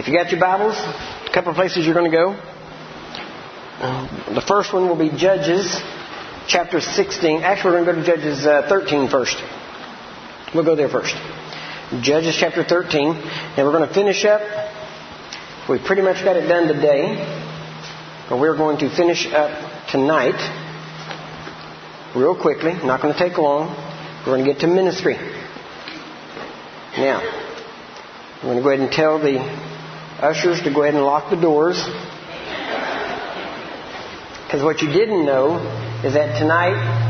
If you got your Bibles, a couple of places you're going to go. Um, the first one will be Judges chapter 16. Actually, we're going to go to Judges uh, 13 first. We'll go there first. Judges chapter 13. And we're going to finish up. We pretty much got it done today. But we're going to finish up tonight real quickly. Not going to take long. We're going to get to ministry. Now, I'm going to go ahead and tell the ushers to go ahead and lock the doors. Because what you didn't know is that tonight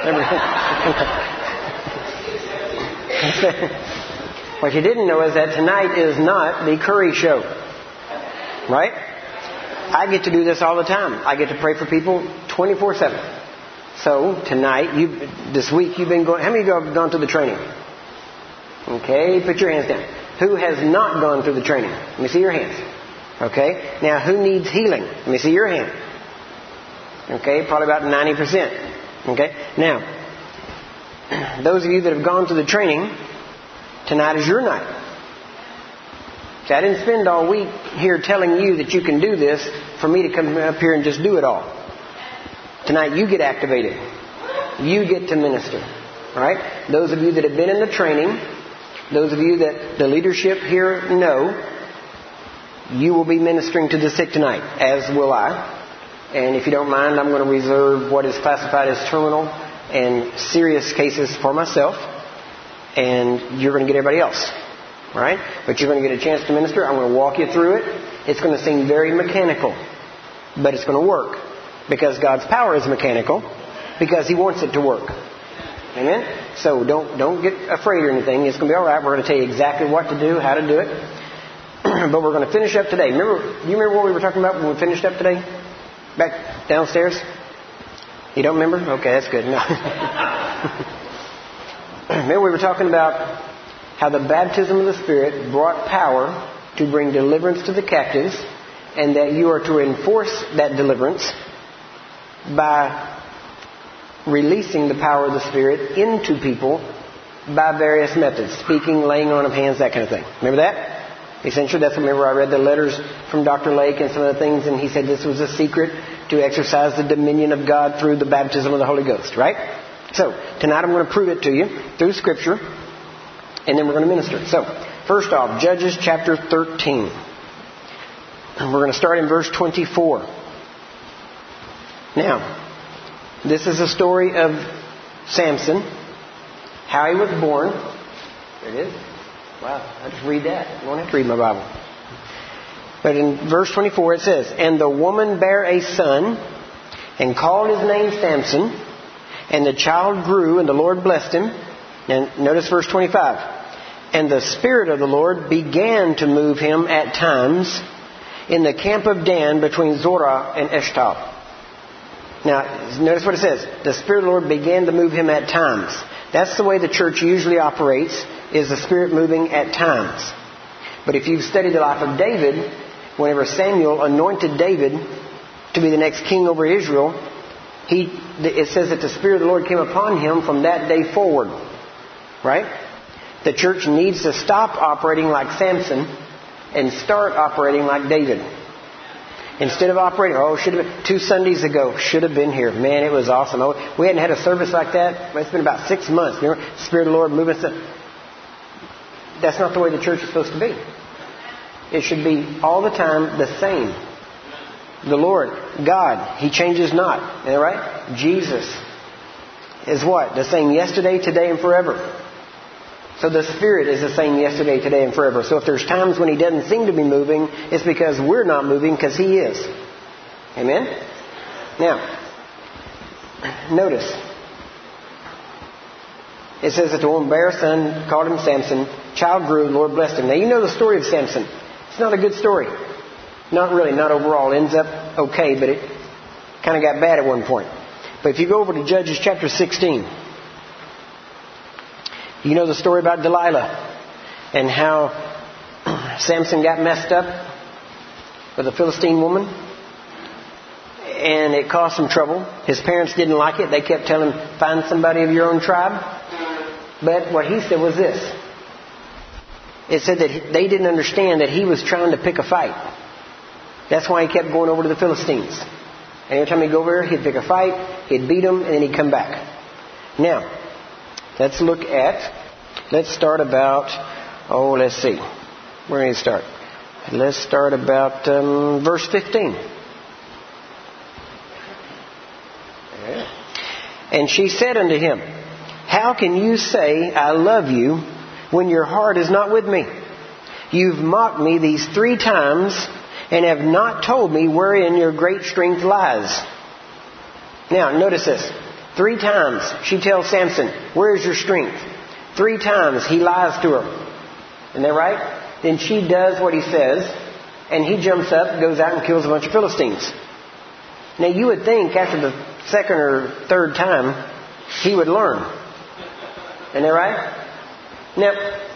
what you didn't know is that tonight is not the Curry show. Right? I get to do this all the time. I get to pray for people 24 7. So tonight, you this week you've been going. How many of you have gone through the training? Okay, put your hands down. Who has not gone through the training? Let me see your hands. Okay, now who needs healing? Let me see your hand. Okay, probably about 90%. Okay, now, those of you that have gone through the training, tonight is your night. See, I didn't spend all week here telling you that you can do this for me to come up here and just do it all. Tonight you get activated. You get to minister. All right? Those of you that have been in the training, those of you that the leadership here know, you will be ministering to the sick tonight, as will I. And if you don't mind, I'm going to reserve what is classified as terminal and serious cases for myself. And you're going to get everybody else. All right? But you're going to get a chance to minister. I'm going to walk you through it. It's going to seem very mechanical, but it's going to work because God's power is mechanical because He wants it to work. Amen? So don't, don't get afraid or anything. It's going to be all right. We're going to tell you exactly what to do, how to do it. but we're going to finish up today. Remember, you remember what we were talking about when we finished up today? Back downstairs? You don't remember? Okay, that's good. No. remember we were talking about how the baptism of the Spirit brought power to bring deliverance to the captives and that you are to enforce that deliverance by releasing the power of the Spirit into people by various methods speaking, laying on of hands, that kind of thing. Remember that? Essentially, that's remember I read the letters from Dr. Lake and some of the things, and he said this was a secret to exercise the dominion of God through the baptism of the Holy Ghost, right? So, tonight I'm going to prove it to you through Scripture, and then we're going to minister. So, first off, Judges chapter 13. And we're going to start in verse 24. Now, this is a story of Samson, how he was born. There it is. Wow, I just read that. I don't have to read my Bible. But in verse 24 it says, And the woman bare a son, and called his name Samson, and the child grew, and the Lord blessed him. And notice verse 25. And the Spirit of the Lord began to move him at times in the camp of Dan between Zorah and Eshtaol. Now, notice what it says. The Spirit of the Lord began to move him at times. That's the way the church usually operates, is the Spirit moving at times. But if you've studied the life of David, whenever Samuel anointed David to be the next king over Israel, he, it says that the Spirit of the Lord came upon him from that day forward. Right? The church needs to stop operating like Samson and start operating like David. Instead of operating, oh, should have been, two Sundays ago, should have been here. Man, it was awesome. Oh, we hadn't had a service like that. It's been about six months. Remember, Spirit of the Lord moving stuff. That's not the way the church is supposed to be. It should be all the time the same. The Lord, God, He changes not. That right? Jesus is what? The same yesterday, today, and forever. So the Spirit is the same yesterday, today, and forever. So if there's times when He doesn't seem to be moving, it's because we're not moving because He is. Amen? Now, notice. It says that the woman bare a son, called him Samson. Child grew, Lord blessed him. Now you know the story of Samson. It's not a good story. Not really, not overall. It ends up okay, but it kind of got bad at one point. But if you go over to Judges chapter 16, you know the story about Delilah and how Samson got messed up with a Philistine woman and it caused some trouble. His parents didn't like it. They kept telling him, find somebody of your own tribe. But what he said was this. It said that they didn't understand that he was trying to pick a fight. That's why he kept going over to the Philistines. And every time he'd go over there, he'd pick a fight, he'd beat them, and then he'd come back. Now, let's look at, let's start about, oh, let's see. Where do we start? Let's start about um, verse 15. And she said unto him, How can you say, I love you, when your heart is not with me? You've mocked me these three times and have not told me wherein your great strength lies. Now, notice this. Three times she tells Samson, Where is your strength? Three times he lies to her. Isn't that right? Then she does what he says, and he jumps up, goes out, and kills a bunch of Philistines. Now, you would think after the second or third time, he would learn. Isn't that right? Now,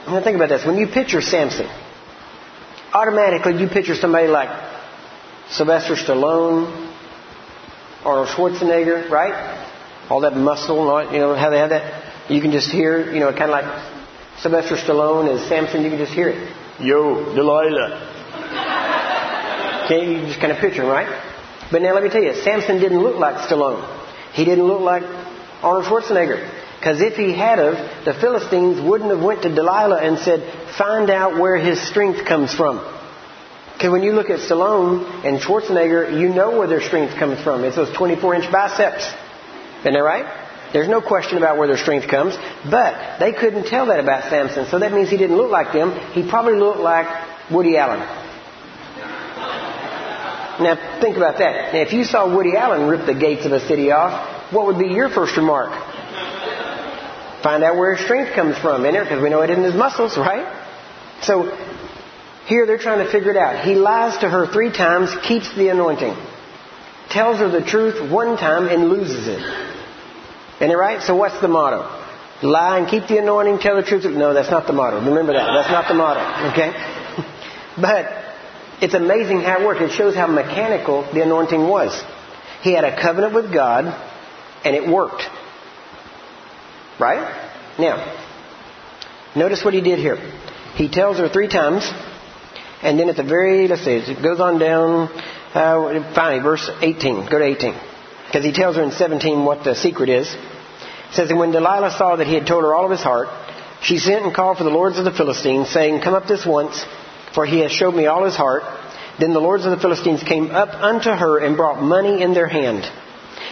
now think about this. When you picture Samson, automatically you picture somebody like Sylvester Stallone, Arnold Schwarzenegger, right? All that muscle and all, you know, how they have that. You can just hear, you know, kind of like Sylvester Stallone as Samson, you can just hear it. Yo, Delilah. Okay, you just kind of picture him, right? But now let me tell you, Samson didn't look like Stallone. He didn't look like Arnold Schwarzenegger. Because if he had of, the Philistines wouldn't have went to Delilah and said, find out where his strength comes from. Because when you look at Stallone and Schwarzenegger, you know where their strength comes from. It's those 24 inch biceps. Isn't that right? There's no question about where their strength comes. But they couldn't tell that about Samson. So that means he didn't look like them. He probably looked like Woody Allen. Now think about that. Now if you saw Woody Allen rip the gates of a city off, what would be your first remark? Find out where his strength comes from in it, because we know it isn't his muscles, right? So here they're trying to figure it out. He lies to her three times, keeps the anointing. Tells her the truth one time and loses it. It right? So what's the motto? Lie and keep the anointing, tell the truth. No, that's not the motto. Remember that. That's not the motto. Okay? But it's amazing how it worked. It shows how mechanical the anointing was. He had a covenant with God, and it worked. Right? Now, notice what he did here. He tells her three times, and then at the very, let's see, it goes on down, uh, finally, verse 18. Go to 18. Because he tells her in 17 what the secret is. It says, And when Delilah saw that he had told her all of his heart, she sent and called for the lords of the Philistines, saying, Come up this once, for he has showed me all his heart. Then the lords of the Philistines came up unto her and brought money in their hand.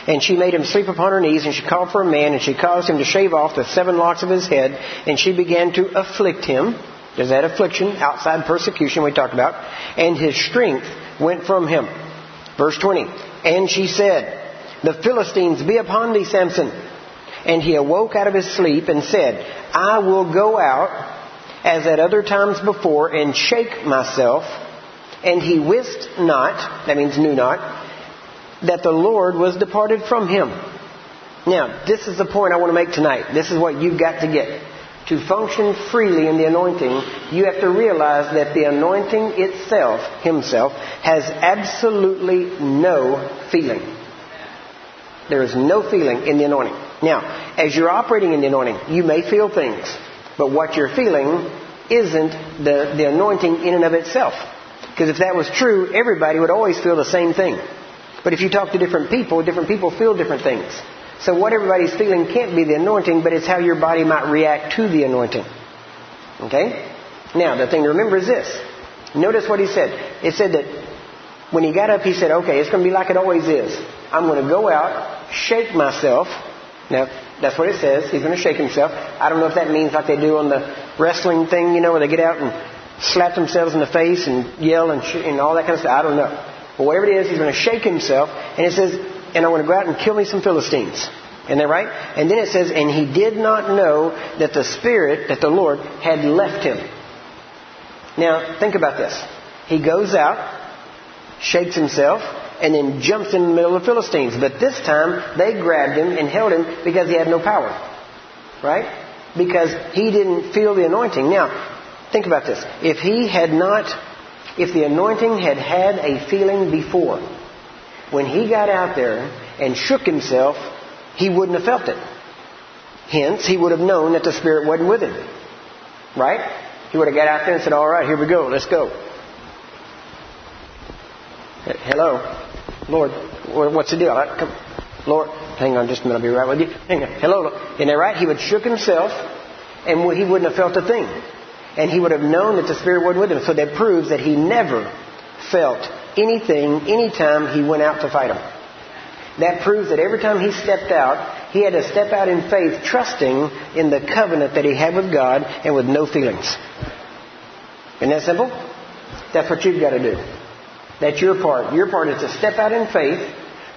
And she made him sleep upon her knees, and she called for a man, and she caused him to shave off the seven locks of his head, and she began to afflict him. There's that affliction, outside persecution we talked about. And his strength went from him. Verse 20. And she said, The Philistines be upon thee, Samson. And he awoke out of his sleep and said, I will go out as at other times before and shake myself. And he wist not, that means knew not, that the Lord was departed from him. Now, this is the point I want to make tonight. This is what you've got to get. To function freely in the anointing, you have to realize that the anointing itself, himself, has absolutely no feeling. There is no feeling in the anointing. Now, as you're operating in the anointing, you may feel things, but what you're feeling isn't the, the anointing in and of itself. Because if that was true, everybody would always feel the same thing. But if you talk to different people, different people feel different things. So what everybody's feeling can't be the anointing, but it's how your body might react to the anointing. Okay? Now, the thing to remember is this. Notice what he said. It said that when he got up, he said, okay, it's going to be like it always is. I'm going to go out, shake myself. Now, that's what it says. He's going to shake himself. I don't know if that means like they do on the wrestling thing, you know, where they get out and slap themselves in the face and yell and, sh- and all that kind of stuff. I don't know. But whatever it is, he's going to shake himself. And it says, and I'm going to go out and kill me some Philistines. Isn't that right? And then it says, and he did not know that the Spirit, that the Lord, had left him. Now, think about this. He goes out, shakes himself, and then jumps in the middle of the Philistines. But this time, they grabbed him and held him because he had no power. Right? Because he didn't feel the anointing. Now, think about this. If he had not if the anointing had had a feeling before, when he got out there and shook himself, he wouldn't have felt it. Hence, he would have known that the Spirit wasn't with him. Right? He would have got out there and said, All right, here we go, let's go. Hello, Lord, what's the deal? Come, Lord, hang on just a minute, I'll be right with you. Hang on. Hello, isn't that right? He would shook himself and he wouldn't have felt a thing. And he would have known that the Spirit wasn't with him. So that proves that he never felt anything anytime he went out to fight him. That proves that every time he stepped out, he had to step out in faith, trusting in the covenant that he had with God and with no feelings. Isn't that simple? That's what you've got to do. That's your part. Your part is to step out in faith,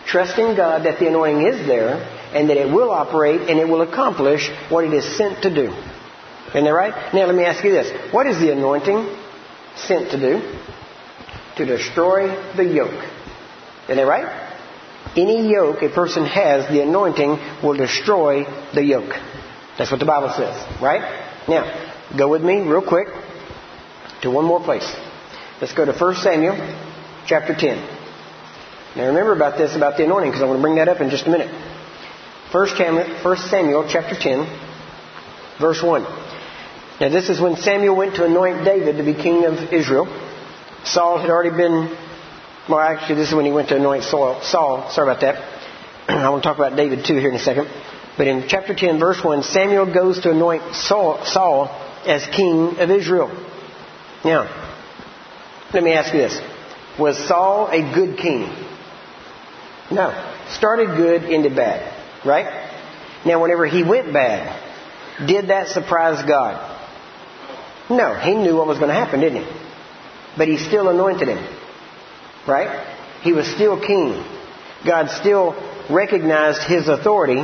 trusting God that the anointing is there and that it will operate and it will accomplish what it is sent to do. Isn't that right? Now let me ask you this. What is the anointing sent to do? To destroy the yoke. Isn't that right? Any yoke a person has, the anointing will destroy the yoke. That's what the Bible says, right? Now, go with me real quick to one more place. Let's go to 1 Samuel chapter 10. Now remember about this, about the anointing, because I want to bring that up in just a minute. 1 Samuel chapter 10, verse 1. Now this is when Samuel went to anoint David to be king of Israel. Saul had already been well, actually, this is when he went to anoint Saul. Saul. Sorry about that. I want to talk about David too here in a second. But in chapter 10, verse 1, Samuel goes to anoint Saul, Saul as king of Israel. Now, let me ask you this. Was Saul a good king? No. Started good, ended bad. Right? Now, whenever he went bad, did that surprise God? No. He knew what was going to happen, didn't he? But he still anointed him. Right? He was still king. God still recognized his authority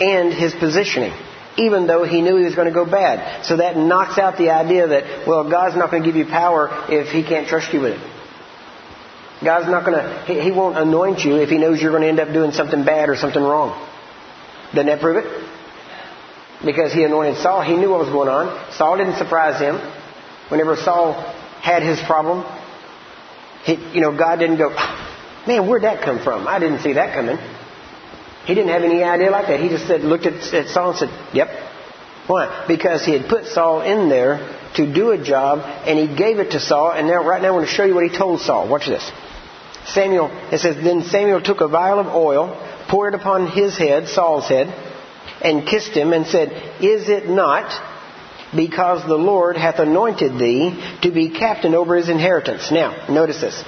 and his positioning, even though he knew he was going to go bad. So that knocks out the idea that, well, God's not going to give you power if he can't trust you with it. God's not going to, he, he won't anoint you if he knows you're going to end up doing something bad or something wrong. Doesn't that prove it? Because he anointed Saul, he knew what was going on. Saul didn't surprise him. Whenever Saul had his problem, he, you know, God didn't go, man, where'd that come from? I didn't see that coming. He didn't have any idea like that. He just said, looked at, at Saul and said, yep. Why? Because he had put Saul in there to do a job, and he gave it to Saul. And now, right now, I want to show you what he told Saul. Watch this. Samuel, it says, Then Samuel took a vial of oil, poured it upon his head, Saul's head, and kissed him, and said, Is it not because the Lord hath anointed thee to be captain over his inheritance. Now, notice this.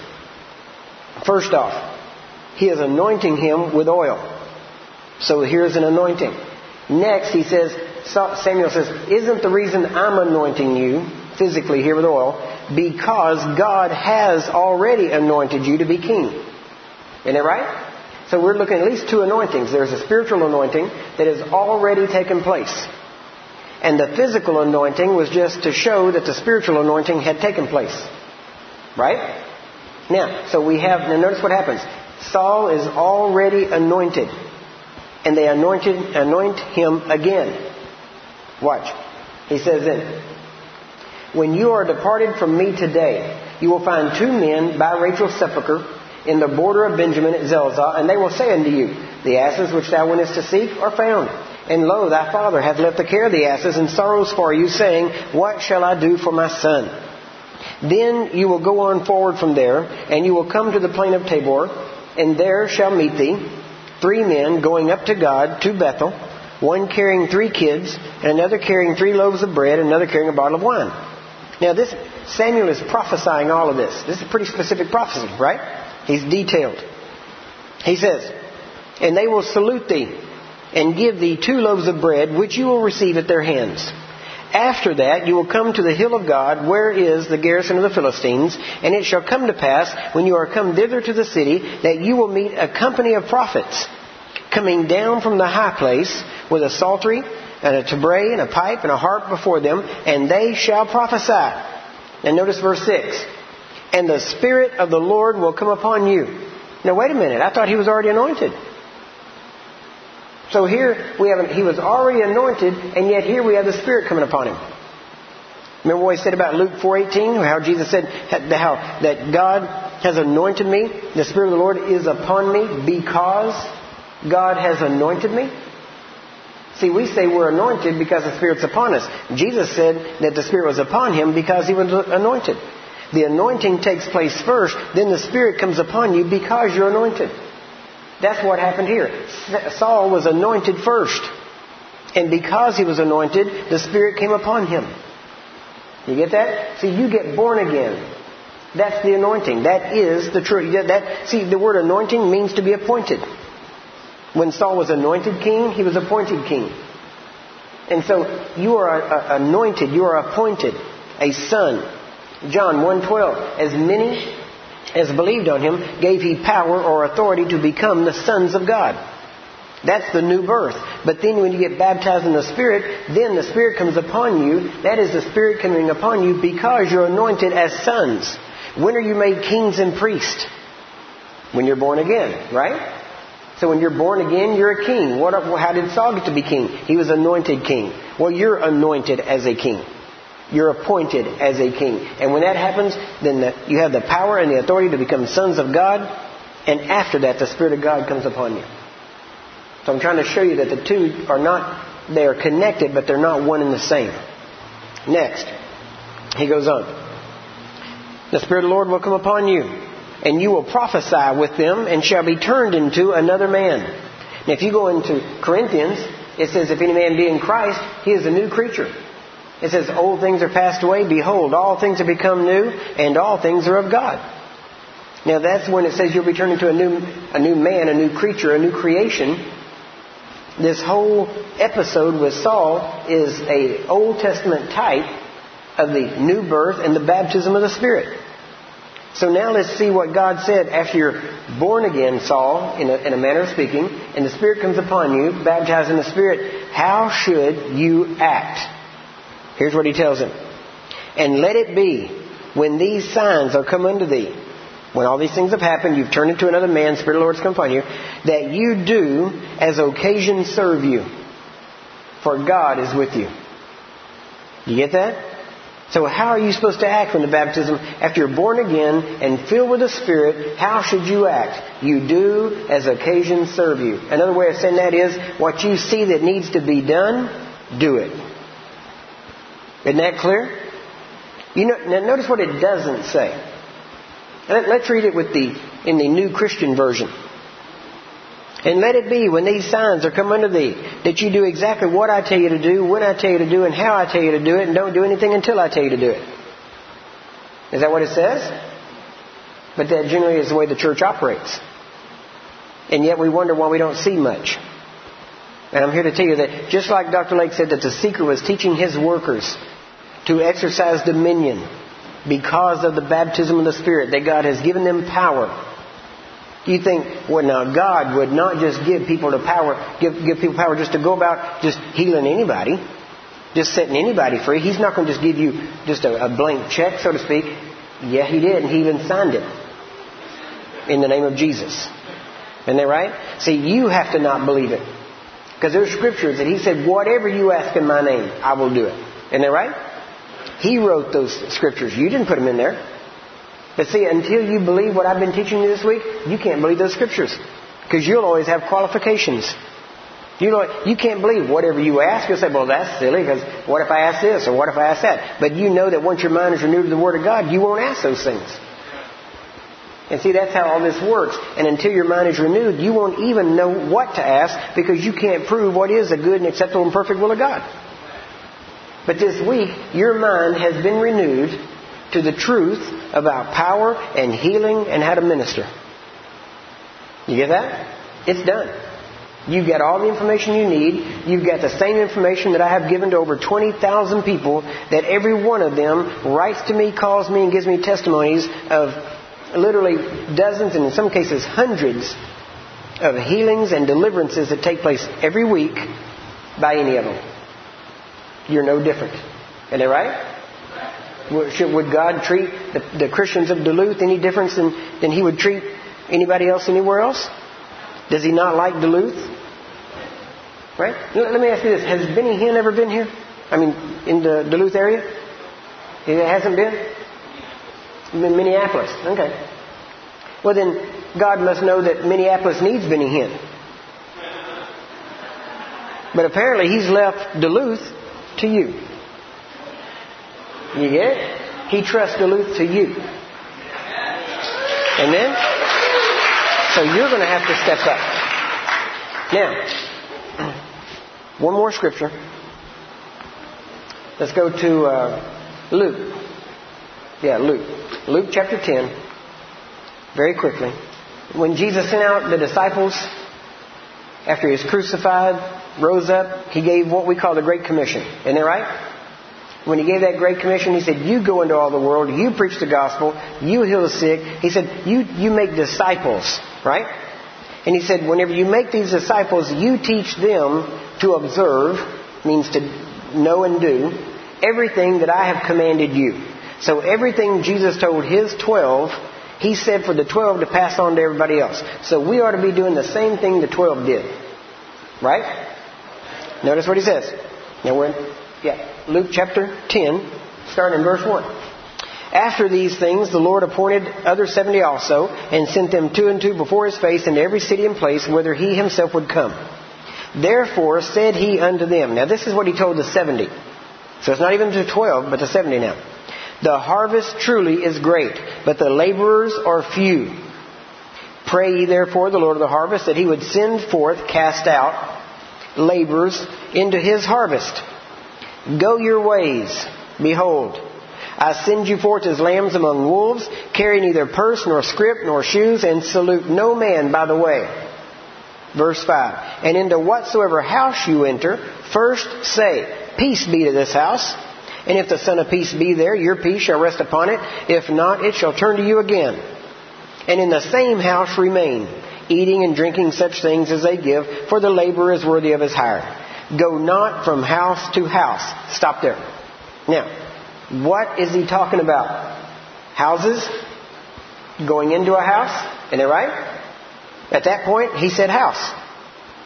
First off, he is anointing him with oil. So here's an anointing. Next, he says, Samuel says, Isn't the reason I'm anointing you physically here with oil because God has already anointed you to be king? Isn't it right? So we're looking at least two anointings. There's a spiritual anointing that has already taken place. And the physical anointing was just to show that the spiritual anointing had taken place. Right? Now, so we have, now notice what happens. Saul is already anointed. And they anointed, anoint him again. Watch. He says then, When you are departed from me today, you will find two men by Rachel's sepulchre in the border of Benjamin at Zelzah, and they will say unto you, The asses which thou wentest to seek are found and lo, thy father hath left the care of the asses and sorrows for you, saying, What shall I do for my son? Then you will go on forward from there, and you will come to the plain of Tabor, and there shall meet thee three men going up to God to Bethel, one carrying three kids, and another carrying three loaves of bread, and another carrying a bottle of wine. Now this Samuel is prophesying all of this. This is a pretty specific prophecy, right? He's detailed. He says, And they will salute thee and give thee two loaves of bread, which you will receive at their hands. After that, you will come to the hill of God, where is the garrison of the Philistines, and it shall come to pass, when you are come thither to the city, that you will meet a company of prophets, coming down from the high place, with a psaltery, and a tabret, and a pipe, and a harp before them, and they shall prophesy. And notice verse 6. And the Spirit of the Lord will come upon you. Now wait a minute, I thought he was already anointed. So here we have, he was already anointed, and yet here we have the Spirit coming upon him. Remember what he said about Luke 4.18? How Jesus said how, that God has anointed me, the Spirit of the Lord is upon me because God has anointed me? See, we say we're anointed because the Spirit's upon us. Jesus said that the Spirit was upon him because he was anointed. The anointing takes place first, then the Spirit comes upon you because you're anointed. That's what happened here. Saul was anointed first. And because he was anointed, the Spirit came upon him. You get that? See, you get born again. That's the anointing. That is the truth. That, see, the word anointing means to be appointed. When Saul was anointed king, he was appointed king. And so you are uh, anointed, you are appointed a son. John 1:12 As many as believed on him gave he power or authority to become the sons of God. That's the new birth. But then when you get baptized in the Spirit, then the Spirit comes upon you. That is the Spirit coming upon you because you're anointed as sons. When are you made kings and priests? When you're born again, right? So when you're born again, you're a king. What, how did Saul get to be king? He was anointed king. Well, you're anointed as a king. You're appointed as a king. And when that happens, then the, you have the power and the authority to become sons of God. And after that, the Spirit of God comes upon you. So I'm trying to show you that the two are not, they are connected, but they're not one and the same. Next, he goes on. The Spirit of the Lord will come upon you and you will prophesy with them and shall be turned into another man. Now, if you go into Corinthians, it says, If any man be in Christ, he is a new creature. It says, Old things are passed away. Behold, all things have become new, and all things are of God. Now, that's when it says you'll be turned into a new, a new man, a new creature, a new creation. This whole episode with Saul is a Old Testament type of the new birth and the baptism of the Spirit. So now let's see what God said after you're born again, Saul, in a, in a manner of speaking, and the Spirit comes upon you, baptized in the Spirit. How should you act? Here's what he tells him. And let it be when these signs are come unto thee, when all these things have happened, you've turned into another man, Spirit of the Lord has come upon you, that you do as occasion serve you. For God is with you. You get that? So how are you supposed to act when the baptism, after you're born again and filled with the Spirit, how should you act? You do as occasion serve you. Another way of saying that is, what you see that needs to be done, do it. Isn't that clear? You know, now notice what it doesn't say. Let, us read it with the, in the New Christian Version. And let it be when these signs are come unto thee that you do exactly what I tell you to do, when I tell you to do, and how I tell you to do it, and don't do anything until I tell you to do it. Is that what it says? But that generally is the way the church operates. And yet we wonder why we don't see much. And I'm here to tell you that just like Dr. Lake said that the secret was teaching his workers to exercise dominion because of the baptism of the Spirit, that God has given them power you think, well, now God would not just give people the power, give, give people power just to go about just healing anybody, just setting anybody free. He's not going to just give you just a, a blank check, so to speak. Yeah, He did, and He even signed it in the name of Jesus. Isn't that right? See, you have to not believe it. Because there's scriptures that He said, whatever you ask in my name, I will do it. Isn't that right? He wrote those scriptures. You didn't put them in there. But see, until you believe what I've been teaching you this week, you can't believe those scriptures. Because you'll always have qualifications. You know, you can't believe whatever you ask. You'll say, well, that's silly because what if I ask this or what if I ask that? But you know that once your mind is renewed to the Word of God, you won't ask those things. And see, that's how all this works. And until your mind is renewed, you won't even know what to ask because you can't prove what is a good and acceptable and perfect will of God. But this week, your mind has been renewed to the truth about power and healing and how to minister. You get that? It's done. You've got all the information you need. You've got the same information that I have given to over 20,000 people that every one of them writes to me, calls me, and gives me testimonies of literally dozens and in some cases hundreds of healings and deliverances that take place every week by any of them. You're no different. Isn't that right? Would God treat the, the Christians of Duluth any different than, than He would treat anybody else anywhere else? Does He not like Duluth? Right? Let me ask you this. Has Benny Hinn ever been here? I mean, in the Duluth area? It hasn't been? In Minneapolis. Okay. Well, then, God must know that Minneapolis needs Benny Hinn. But apparently he's left Duluth to you. You get? He trusts Duluth to you. Amen? So you're going to have to step up. Now, one more scripture. Let's go to uh, Luke. Yeah, Luke. Luke chapter 10. Very quickly. When Jesus sent out the disciples after he was crucified, rose up, he gave what we call the Great Commission. Isn't that right? When he gave that Great Commission, he said, You go into all the world, you preach the gospel, you heal the sick. He said, You, you make disciples, right? And he said, Whenever you make these disciples, you teach them to observe, means to know and do, everything that I have commanded you. So everything Jesus told his twelve, he said for the twelve to pass on to everybody else. So we ought to be doing the same thing the twelve did. Right? Notice what he says. Now we're in, yeah, Luke chapter 10, starting in verse 1. After these things, the Lord appointed other seventy also, and sent them two and two before his face into every city and place whither he himself would come. Therefore said he unto them, Now this is what he told the seventy. So it's not even to twelve, but to seventy now. The harvest truly is great, but the laborers are few. Pray ye therefore the Lord of the harvest that he would send forth, cast out, laborers into his harvest. Go your ways. Behold, I send you forth as lambs among wolves. Carry neither purse nor scrip nor shoes, and salute no man by the way. Verse 5. And into whatsoever house you enter, first say, Peace be to this house. And if the Son of Peace be there, your peace shall rest upon it. If not, it shall turn to you again. And in the same house remain, eating and drinking such things as they give, for the laborer is worthy of his hire. Go not from house to house. Stop there. Now, what is he talking about? Houses? Going into a house? Isn't that right? At that point, he said house.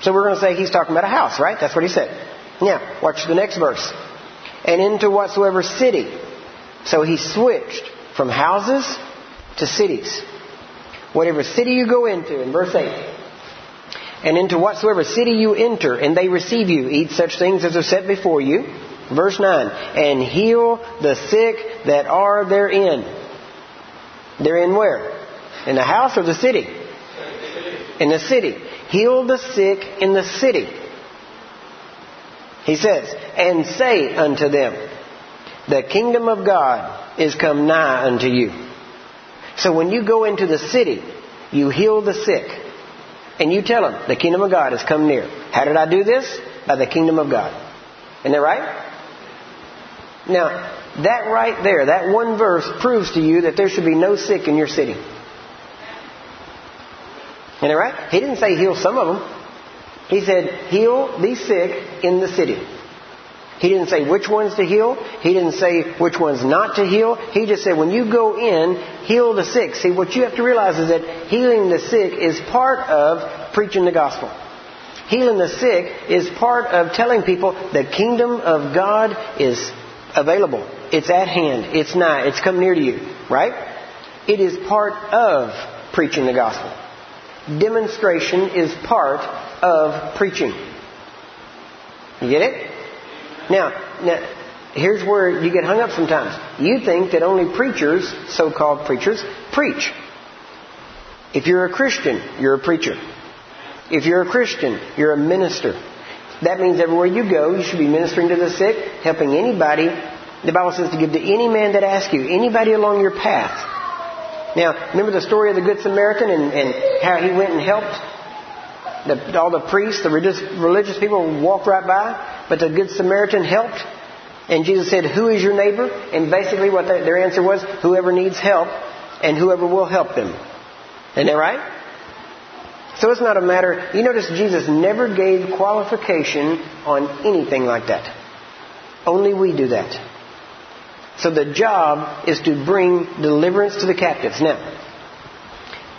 So we're going to say he's talking about a house, right? That's what he said. Now, watch the next verse. And into whatsoever city. So he switched from houses to cities. Whatever city you go into, in verse 8. And into whatsoever city you enter, and they receive you, eat such things as are set before you. Verse 9. And heal the sick that are therein. They're in where? In the house or the city? In the city. Heal the sick in the city. He says, and say unto them, the kingdom of God is come nigh unto you. So when you go into the city, you heal the sick. And you tell them, the kingdom of God has come near. How did I do this? By the kingdom of God. Isn't that right? Now, that right there, that one verse proves to you that there should be no sick in your city. Isn't that right? He didn't say heal some of them. He said heal the sick in the city. He didn't say which ones to heal. He didn't say which ones not to heal. He just said when you go in, heal the sick. See, what you have to realize is that healing the sick is part of preaching the gospel. Healing the sick is part of telling people the kingdom of God is available. It's at hand. It's nigh. It's come near to you. Right? It is part of preaching the gospel. Demonstration is part of preaching. You get it? Now, now, here's where you get hung up sometimes. You think that only preachers, so-called preachers, preach. If you're a Christian, you're a preacher. If you're a Christian, you're a minister. That means everywhere you go, you should be ministering to the sick, helping anybody. The Bible says to give to any man that asks you, anybody along your path. Now, remember the story of the Good Samaritan and, and how he went and helped the, all the priests, the religious, religious people walked right by, but the Good Samaritan helped. And Jesus said, Who is your neighbor? And basically, what their answer was, Whoever needs help and whoever will help them. Isn't that right? So it's not a matter, you notice Jesus never gave qualification on anything like that. Only we do that. So the job is to bring deliverance to the captives. Now,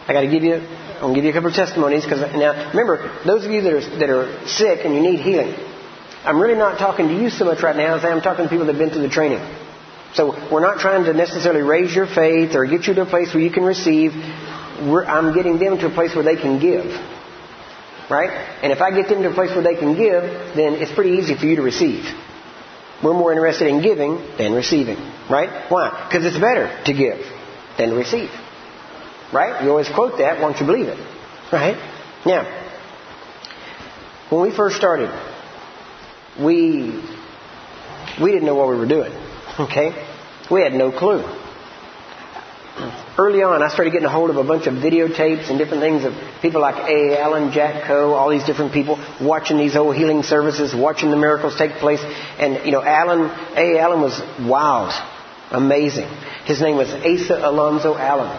I got to give you I'm going to give you a couple of testimonies because now remember those of you that are that are sick and you need healing. I'm really not talking to you so much right now as I am talking to people that have been through the training. So we're not trying to necessarily raise your faith or get you to a place where you can receive. We're, I'm getting them to a place where they can give. right? And if I get them to a place where they can give, then it's pretty easy for you to receive. We're more interested in giving than receiving, right? Why? Because it's better to give than to receive. Right? You always quote that once you believe it. Right? Now, when we first started, we we didn't know what we were doing. Okay? We had no clue. Early on, I started getting a hold of a bunch of videotapes and different things of people like A. Allen, Jack Coe, all these different people watching these old healing services, watching the miracles take place. And, you know, Allen, A. Allen was wild, amazing. His name was Asa Alonzo Allen.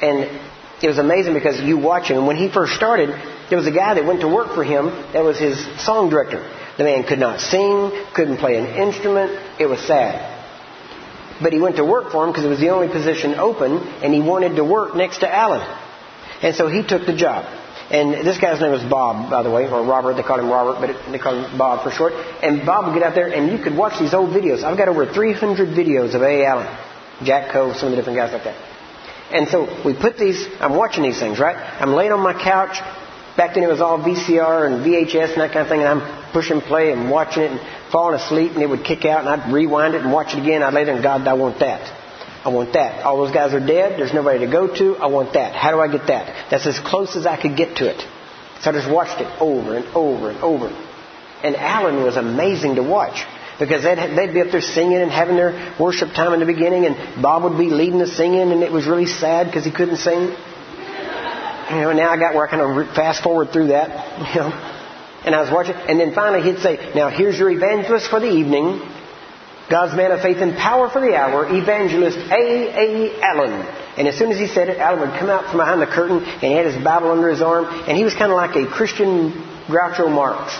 And it was amazing because you watch him. When he first started, there was a guy that went to work for him that was his song director. The man could not sing, couldn't play an instrument. It was sad. But he went to work for him because it was the only position open, and he wanted to work next to Allen. And so he took the job. And this guy's name was Bob, by the way, or Robert. They called him Robert, but they called him Bob for short. And Bob would get out there, and you could watch these old videos. I've got over 300 videos of A. Allen, Jack Coe, some of the different guys like that. And so we put these, I'm watching these things, right? I'm laying on my couch. Back then it was all VCR and VHS and that kind of thing, and I'm pushing play and watching it and falling asleep, and it would kick out, and I'd rewind it and watch it again. I'd lay there and God, I want that. I want that. All those guys are dead. There's nobody to go to. I want that. How do I get that? That's as close as I could get to it. So I just watched it over and over and over. And Allen was amazing to watch because they'd, they'd be up there singing and having their worship time in the beginning, and Bob would be leading the singing, and it was really sad because he couldn't sing. You know, now I got where I kind of fast forward through that. You know, and I was watching, and then finally he'd say, "Now here's your evangelist for the evening, God's man of faith and power for the hour, evangelist A. A. Allen." And as soon as he said it, Allen would come out from behind the curtain, and he had his Bible under his arm, and he was kind of like a Christian Groucho Marx.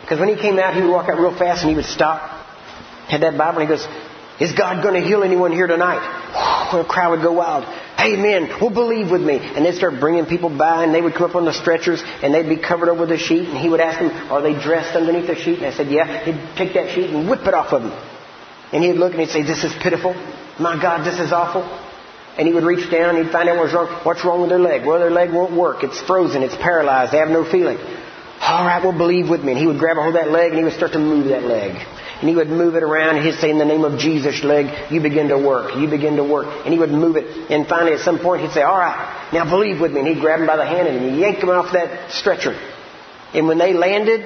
Because when he came out, he would walk out real fast, and he would stop, had that Bible, and he goes, "Is God going to heal anyone here tonight?" the crowd would go wild. Amen. Well, believe with me. And they'd start bringing people by, and they would come up on the stretchers, and they'd be covered over the sheet, and he would ask them, Are they dressed underneath the sheet? And I said, Yeah. He'd take that sheet and whip it off of them. And he'd look and he'd say, This is pitiful. My God, this is awful. And he would reach down and he'd find out what's wrong. What's wrong with their leg? Well, their leg won't work. It's frozen. It's paralyzed. They have no feeling. All right, well, believe with me. And he would grab a hold of that leg and he would start to move that leg. And he would move it around and he'd say, in the name of Jesus, leg, you begin to work. You begin to work. And he would move it. And finally, at some point, he'd say, all right, now believe with me. And he'd grab him by the hand and he'd yank him off that stretcher. And when they landed,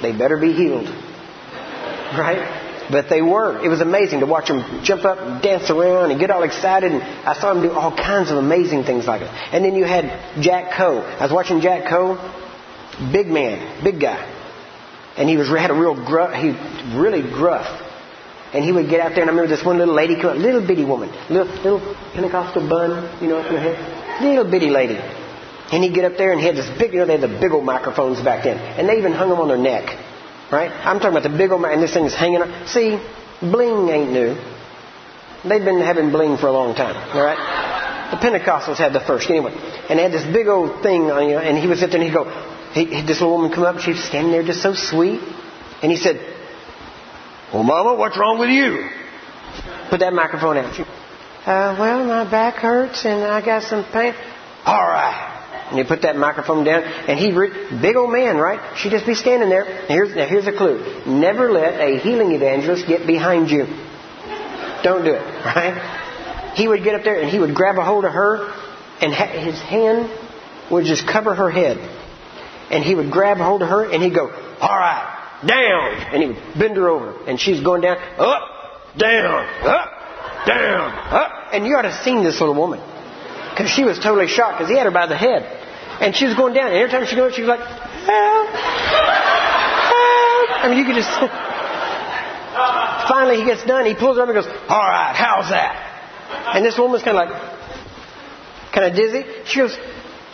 they better be healed. Right? But they were. It was amazing to watch them jump up and dance around and get all excited. And I saw them do all kinds of amazing things like it. And then you had Jack Coe. I was watching Jack Coe. Big man, big guy and he was had a real gruff, he really gruff. And he would get out there, and I remember this one little lady, little bitty woman, little, little Pentecostal bun, you know, up in her head, little bitty lady. And he'd get up there, and he had this big, you know, they had the big old microphones back then, and they even hung them on their neck, right? I'm talking about the big old, and this thing's hanging. On. See, bling ain't new. They've been having bling for a long time, all right? The Pentecostals had the first, anyway, and they had this big old thing, on, you know, and he would sit there and he'd go, he, this little woman come up, she was standing there just so sweet. And he said, Well, Mama, what's wrong with you? Put that microphone out. She, uh, well, my back hurts and I got some pain. All right. And he put that microphone down, and he, re- big old man, right? She'd just be standing there. Here's, now here's a clue. Never let a healing evangelist get behind you. Don't do it, right? He would get up there and he would grab a hold of her, and ha- his hand would just cover her head and he would grab hold of her and he'd go, all right, down. And he would bend her over. And she's going down, up, down, up, down, up. And you ought to have seen this little woman. Because she was totally shocked because he had her by the head. And she was going down. And every time she goes, she was like, help, help. I mean, you could just... Finally, he gets done. He pulls her up and goes, all right, how's that? And this woman's kind of like, kind of dizzy. She goes,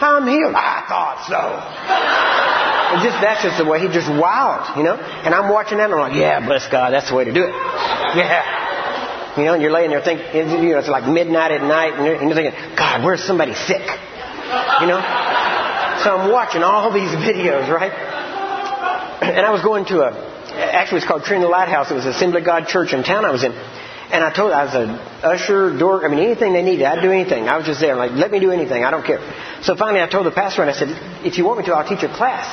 I'm healed. I thought so. And just that's just the way he just wild, you know. And I'm watching that and I'm like, yeah, bless God, that's the way to do it. Yeah. You know, and you're laying there thinking, you know, it's like midnight at night, and you're, and you're thinking, God, where's somebody sick? You know. So I'm watching all these videos, right? And I was going to a, actually it's called Trinity Lighthouse. It was Assembly God Church in town I was in. And I told I was an usher, door, I mean, anything they needed, I'd do anything. I was just there, like, let me do anything, I don't care. So finally I told the pastor, and I said, if you want me to, I'll teach a class.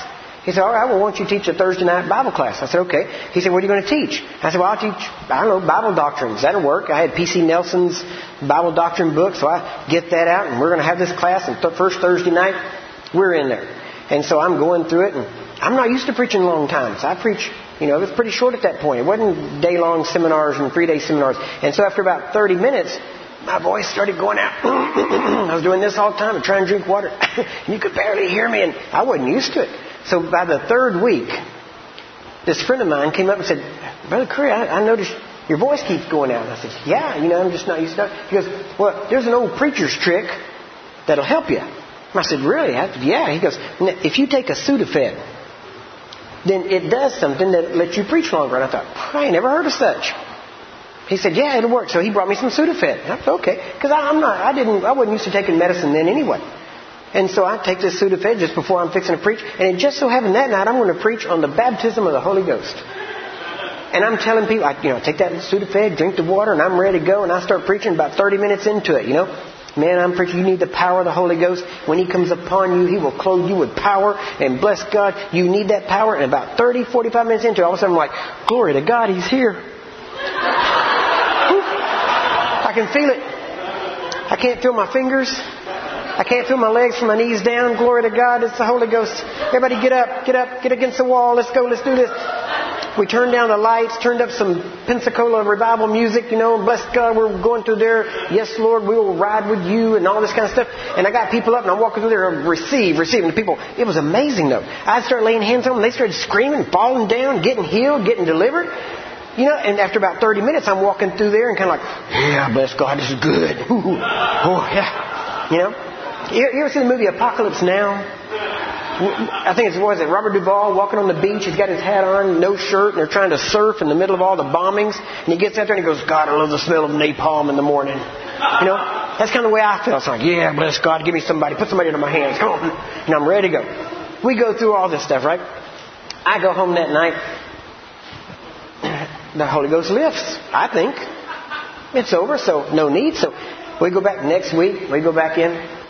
He said, all right, well, why don't you teach a Thursday night Bible class? I said, okay. He said, what are you going to teach? I said, well, I'll teach, I don't know, Bible doctrines. That'll work. I had P.C. Nelson's Bible doctrine book, so I get that out, and we're going to have this class, and th- first Thursday night, we're in there. And so I'm going through it, and I'm not used to preaching long times. I preach, you know, it was pretty short at that point. It wasn't day-long seminars and three-day seminars. And so after about 30 minutes, my voice started going out. I was doing this all the time and trying to drink water. and you could barely hear me, and I wasn't used to it. So by the third week, this friend of mine came up and said, Brother Curry, I, I noticed your voice keeps going out. And I said, Yeah, you know, I'm just not used to it. He goes, Well, there's an old preacher's trick that'll help you. And I said, Really? I yeah. He goes, If you take a Sudafed, then it does something that lets you preach longer. And I thought, I ain't never heard of such. He said, "Yeah, it'll work." So he brought me some Sudafed. I said, "Okay," because I'm not, I didn't, I wasn't used to taking medicine then anyway. And so I take this Sudafed just before I'm fixing to preach. And it just so happened that night I'm going to preach on the baptism of the Holy Ghost. And I'm telling people, I, you know, take that Sudafed, drink the water, and I'm ready to go. And I start preaching about 30 minutes into it, you know. Man, I'm preaching, you need the power of the Holy Ghost. When He comes upon you, He will clothe you with power. And bless God, you need that power. And about 30, 45 minutes into it, all of a sudden I'm like, glory to God, He's here. I can feel it. I can't feel my fingers. I can't feel my legs from my knees down. Glory to God. It's the Holy Ghost. Everybody get up, get up, get against the wall. Let's go, let's do this. We turned down the lights, turned up some Pensacola revival music, you know, bless God, we're going through there. Yes, Lord, we will ride with you and all this kind of stuff. And I got people up and I'm walking through there, receive, receive. And the people, it was amazing though. I started laying hands on them, they started screaming, falling down, getting healed, getting delivered. You know, and after about 30 minutes, I'm walking through there and kind of like, yeah, bless God, this is good. Ooh, oh, yeah. You know? You ever seen the movie Apocalypse Now? I think it's, what is it, Robert Duvall walking on the beach. He's got his hat on, no shirt, and they're trying to surf in the middle of all the bombings. And he gets out there and he goes, God, I love the smell of napalm in the morning. You know, that's kind of the way I feel. It's like, yeah, bless God, give me somebody, put somebody into my hands. Come on. And I'm ready to go. We go through all this stuff, right? I go home that night. The Holy Ghost lifts, I think. It's over, so no need. So we go back next week. We go back in.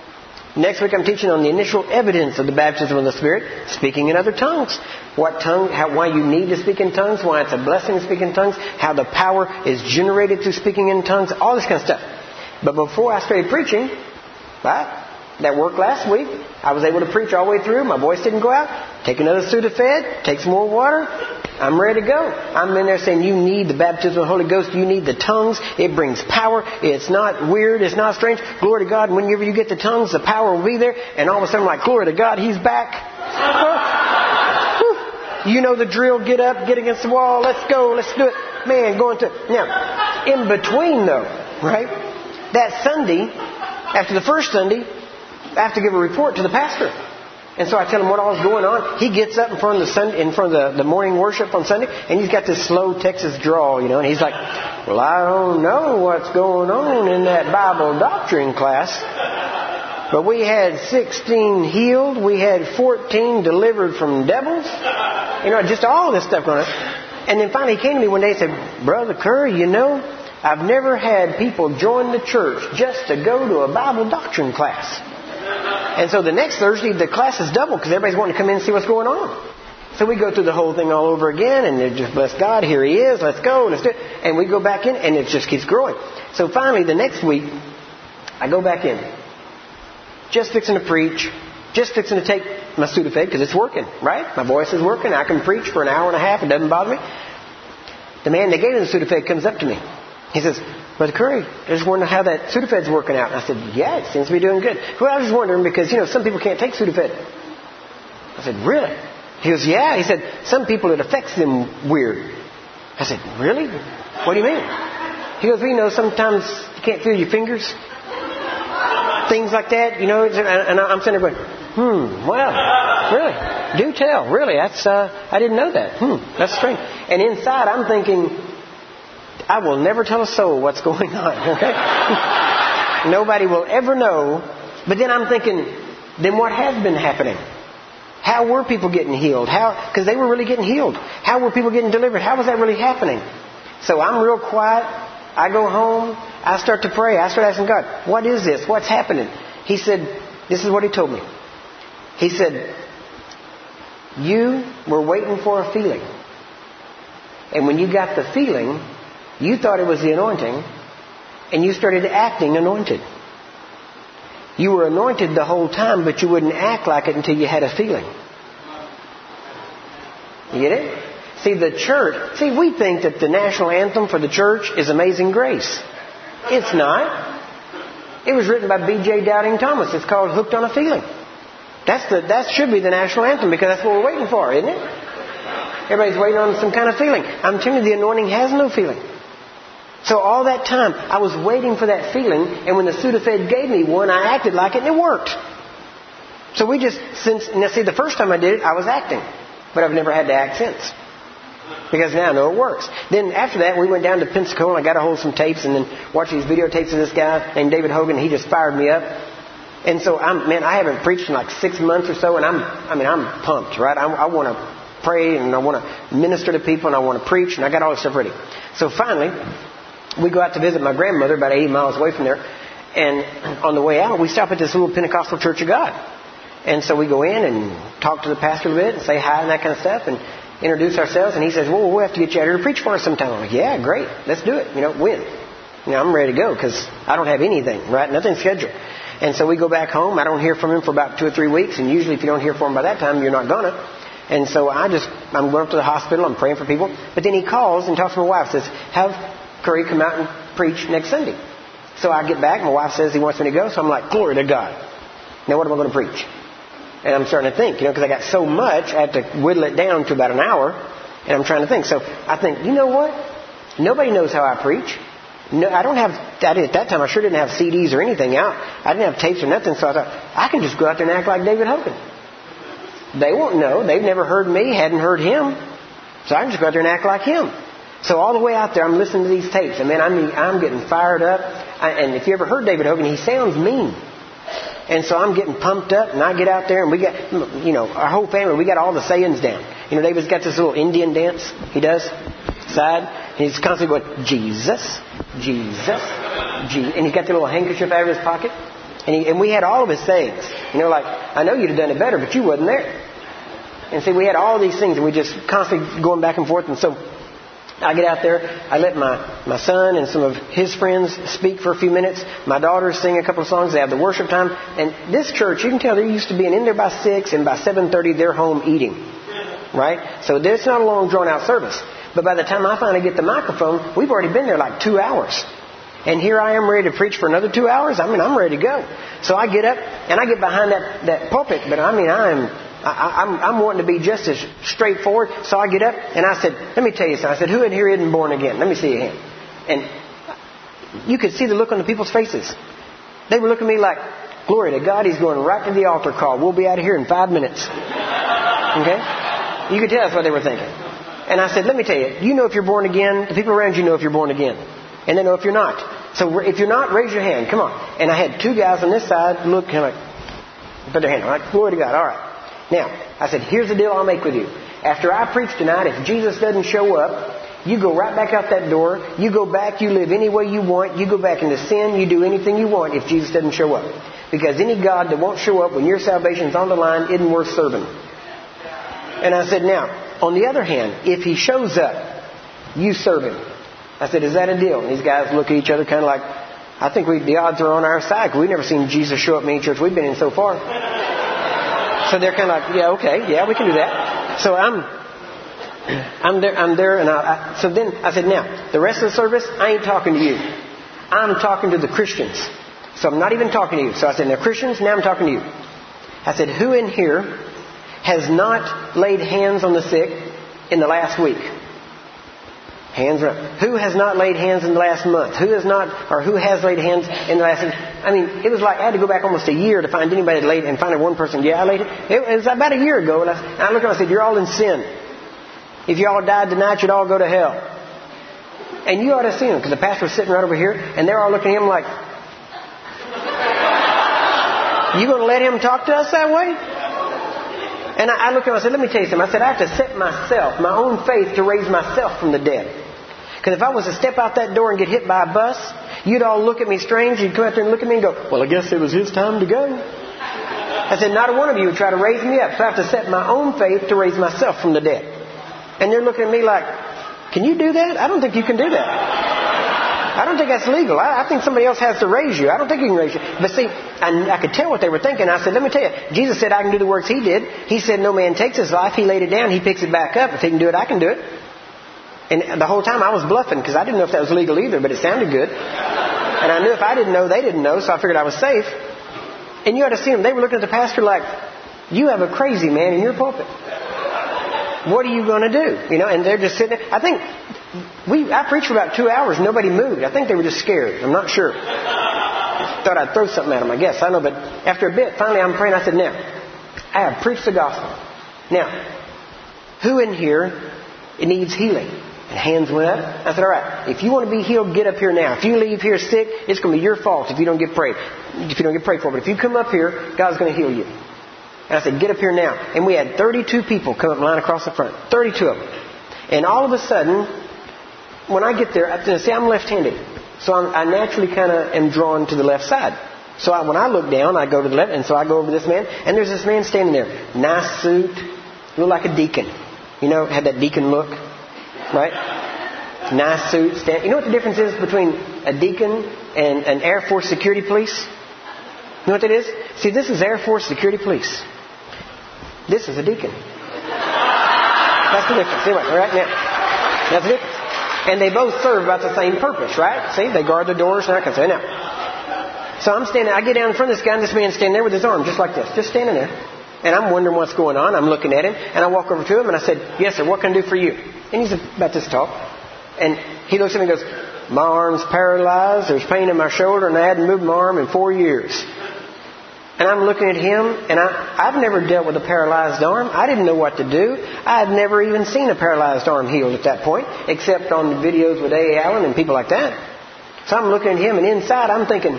Next week I'm teaching on the initial evidence of the baptism of the Spirit, speaking in other tongues. What tongue, how, why you need to speak in tongues, why it's a blessing to speak in tongues, how the power is generated through speaking in tongues, all this kind of stuff. But before I started preaching, right, that worked last week. I was able to preach all the way through. My voice didn't go out. Take another suit of Sudafed, take some more water. I'm ready to go. I'm in there saying you need the baptism of the Holy Ghost. You need the tongues. It brings power. It's not weird. It's not strange. Glory to God. Whenever you get the tongues, the power will be there. And all of a sudden, I'm like, glory to God, He's back. you know the drill. Get up, get against the wall. Let's go. Let's do it. Man, going to now. In between, though, right? That Sunday, after the first Sunday, I have to give a report to the pastor. And so I tell him what all's going on. He gets up in front of the Sunday, in front of the, the morning worship on Sunday, and he's got this slow Texas drawl, you know, and he's like, "Well, I don't know what's going on in that Bible doctrine class, but we had 16 healed, we had 14 delivered from devils, you know, just all this stuff going on." And then finally he came to me one day and said, "Brother Curry, you know, I've never had people join the church just to go to a Bible doctrine class." And so the next Thursday, the class is double because everybody's wanting to come in and see what's going on. So we go through the whole thing all over again, and it just bless God, here He is, let's go, let's do it. And we go back in, and it just keeps growing. So finally, the next week, I go back in, just fixing to preach, just fixing to take my Sudafed because it's working, right? My voice is working. I can preach for an hour and a half. It doesn't bother me. The man that gave me the Sudafed comes up to me. He says, Brother Curry, I just wonder how that Sudafed's working out. And I said, yeah, it seems to be doing good. Well, I was just wondering because, you know, some people can't take Sudafed. I said, really? He goes, yeah. He said, some people, it affects them weird. I said, really? What do you mean? He goes, well, you know, sometimes you can't feel your fingers. Things like that, you know. And I'm sitting there going, hmm, well, really? Do tell. Really? That's, uh, I didn't know that. Hmm, that's strange. And inside I'm thinking, I will never tell a soul what's going on, okay? Nobody will ever know. But then I'm thinking, then what has been happening? How were people getting healed? How, because they were really getting healed. How were people getting delivered? How was that really happening? So I'm real quiet. I go home, I start to pray. I start asking God, what is this? What's happening? He said, this is what he told me. He said, you were waiting for a feeling. And when you got the feeling, you thought it was the anointing, and you started acting anointed. You were anointed the whole time, but you wouldn't act like it until you had a feeling. You get it? See, the church, see, we think that the national anthem for the church is Amazing Grace. It's not. It was written by B.J. Doubting Thomas. It's called Hooked on a Feeling. That's the, that should be the national anthem because that's what we're waiting for, isn't it? Everybody's waiting on some kind of feeling. I'm telling you, the anointing has no feeling. So all that time, I was waiting for that feeling, and when the Sudafed gave me one, I acted like it, and it worked. So we just, since, now see, the first time I did it, I was acting. But I've never had to act since. Because now I know it works. Then after that, we went down to Pensacola, and I got a hold of some tapes, and then watched these videotapes of this guy named David Hogan, he just fired me up. And so I'm, man, I haven't preached in like six months or so, and I'm, I mean, I'm pumped, right? I, I want to pray, and I want to minister to people, and I want to preach, and I got all this stuff ready. So finally, we go out to visit my grandmother about 80 miles away from there. And on the way out, we stop at this little Pentecostal Church of God. And so we go in and talk to the pastor a bit and say hi and that kind of stuff and introduce ourselves. And he says, well, we'll have to get you out here to preach for us sometime. I'm like, yeah, great. Let's do it. You know, when? You know, I'm ready to go because I don't have anything, right? Nothing scheduled. And so we go back home. I don't hear from him for about two or three weeks. And usually if you don't hear from him by that time, you're not going to. And so I just, I'm going up to the hospital. I'm praying for people. But then he calls and talks to my wife. Says, have Curry come out and preach next Sunday. So I get back, my wife says he wants me to go, so I'm like, glory to God. Now what am I going to preach? And I'm starting to think, you know, because I got so much, I have to whittle it down to about an hour, and I'm trying to think. So I think, you know what? Nobody knows how I preach. No, I don't have, at that time I sure didn't have CDs or anything out. I didn't have tapes or nothing, so I thought, I can just go out there and act like David Hogan. They won't know. They've never heard me, hadn't heard him. So I can just go out there and act like him. So all the way out there, I'm listening to these tapes, and man, I'm, I'm getting fired up. I, and if you ever heard David Hogan, he sounds mean. And so I'm getting pumped up, and I get out there, and we got, you know, our whole family, we got all the sayings down. You know, David's got this little Indian dance he does, side. and He's constantly going, Jesus, Jesus, Jesus. And he's got the little handkerchief out of his pocket. And, he, and we had all of his sayings. You know, like, I know you'd have done it better, but you wasn't there. And see, we had all these things, and we just constantly going back and forth. And so I get out there, I let my, my son and some of his friends speak for a few minutes. My daughters sing a couple of songs. They have the worship time. And this church, you can tell they're used to being in there by 6 and by 7.30 they're home eating. Right? So it's not a long drawn out service. But by the time I finally get the microphone, we've already been there like two hours. And here I am ready to preach for another two hours. I mean, I'm ready to go. So I get up and I get behind that, that pulpit, but I mean, I'm I, am I'm, I'm wanting to be just as straightforward. So I get up and I said, let me tell you something. I said, who in here isn't born again? Let me see your hand. And you could see the look on the people's faces. They were looking at me like, glory to God, he's going right to the altar call. We'll be out of here in five minutes. Okay? You could tell that's what they were thinking. And I said, let me tell you, you know if you're born again. The people around you know if you're born again. And they know if you're not. So if you're not, raise your hand. Come on. And I had two guys on this side look kind of like, put their hand. Like, glory to God. All right. Now, I said, here's the deal I'll make with you. After I preach tonight, if Jesus doesn't show up, you go right back out that door. You go back. You live any way you want. You go back into sin. You do anything you want if Jesus doesn't show up. Because any God that won't show up when your salvation's on the line isn't worth serving. And I said, now, on the other hand, if he shows up, you serve him. I said, is that a deal? And these guys look at each other kind of like, I think we, the odds are on our side. We've never seen Jesus show up in any church we've been in so far. So they're kind of like, yeah, okay, yeah, we can do that. So I'm, I'm there, I'm there, and I, I, so then I said, now the rest of the service, I ain't talking to you. I'm talking to the Christians. So I'm not even talking to you. So I said, now Christians, now I'm talking to you. I said, who in here has not laid hands on the sick in the last week? Hands up. Who has not laid hands in the last month? Who has not, or who has laid hands in the last? I mean, it was like I had to go back almost a year to find anybody that laid and find one person. Yeah, I laid it. It was about a year ago, and I, and I looked and I said, "You're all in sin. If you all died tonight, you'd all go to hell." And you ought to see them because the pastor was sitting right over here, and they're all looking at him like, "You going to let him talk to us that way?" And I, looked at him and I said, let me tell you something. I said, I have to set myself, my own faith, to raise myself from the dead. Because if I was to step out that door and get hit by a bus, you'd all look at me strange. You'd come out there and look at me and go, well, I guess it was his time to go. I said, not a one of you would try to raise me up. So I have to set my own faith to raise myself from the dead. And they're looking at me like, can you do that? I don't think you can do that. I don't think that's legal. I, I, think somebody else has to raise you. I don't think you can raise you. But see, I, I could tell what they were thinking. I said, let me tell you, Jesus said I can do the works he did. He said no man takes his life. He laid it down. He picks it back up. If he can do it, I can do it. And the whole time I was bluffing because I didn't know if that was legal either, but it sounded good. And I knew if I didn't know, they didn't know, so I figured I was safe. And you ought to see them. They were looking at the pastor like, you have a crazy man in your pulpit. What are you going to do? You know, and they're just sitting there. I think we, I preached for about two hours. Nobody moved. I think they were just scared. I'm not sure. Thought I'd throw something at them, I guess. I know. But after a bit, finally I'm praying. I said, now, I have preached the gospel. Now, who in here needs healing? And hands went up. I said, all right, if you want to be healed, get up here now. If you leave here sick, it's going to be your fault if you don't get prayed. If you don't get prayed for. But if you come up here, God's going to heal you. And I said, get up here now. And we had 32 people come up line across the front. 32 of them. And all of a sudden, when I get there, I say I'm left-handed. So I'm, i naturally kind of am drawn to the left side. So I, when I look down, I go to the left, and so I go over to this man, and there's this man standing there. Nice suit, looked like a deacon. You know, had that deacon look, right? Nice suit, stand. You know what the difference is between a deacon and an Air Force security police? You know what that is? See, this is Air Force security police. This is a deacon. That's the difference. Anyway, right now. That's the difference. And they both serve about the same purpose, right? See, they guard the doors and kind of stuff. Now, so I'm standing, I get down in front of this guy, and this man's standing there with his arm just like this, just standing there. And I'm wondering what's going on. I'm looking at him, and I walk over to him, and I said, Yes, sir, what can I do for you? And he's about this tall. And he looks at me and goes, My arm's paralyzed, there's pain in my shoulder, and I hadn't moved my arm in four years. And I'm looking at him, and I, I've never dealt with a paralyzed arm. I didn't know what to do. I had never even seen a paralyzed arm healed at that point, except on the videos with A. Allen and people like that. So I'm looking at him, and inside I'm thinking,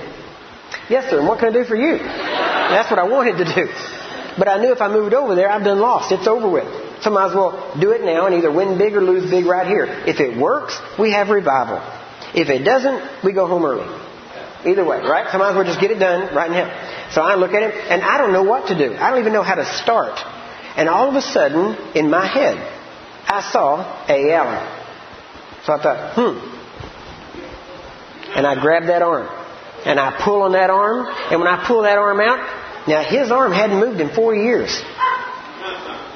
yes, sir, and what can I do for you? And that's what I wanted to do. But I knew if I moved over there, I've been lost. It's over with. So I might as well do it now and either win big or lose big right here. If it works, we have revival. If it doesn't, we go home early. Either way, right? So I might as well just get it done right now. So I look at him, and I don't know what to do. I don't even know how to start. And all of a sudden, in my head, I saw A. Allen. So I thought, hmm. And I grabbed that arm. And I pull on that arm. And when I pull that arm out, now his arm hadn't moved in four years.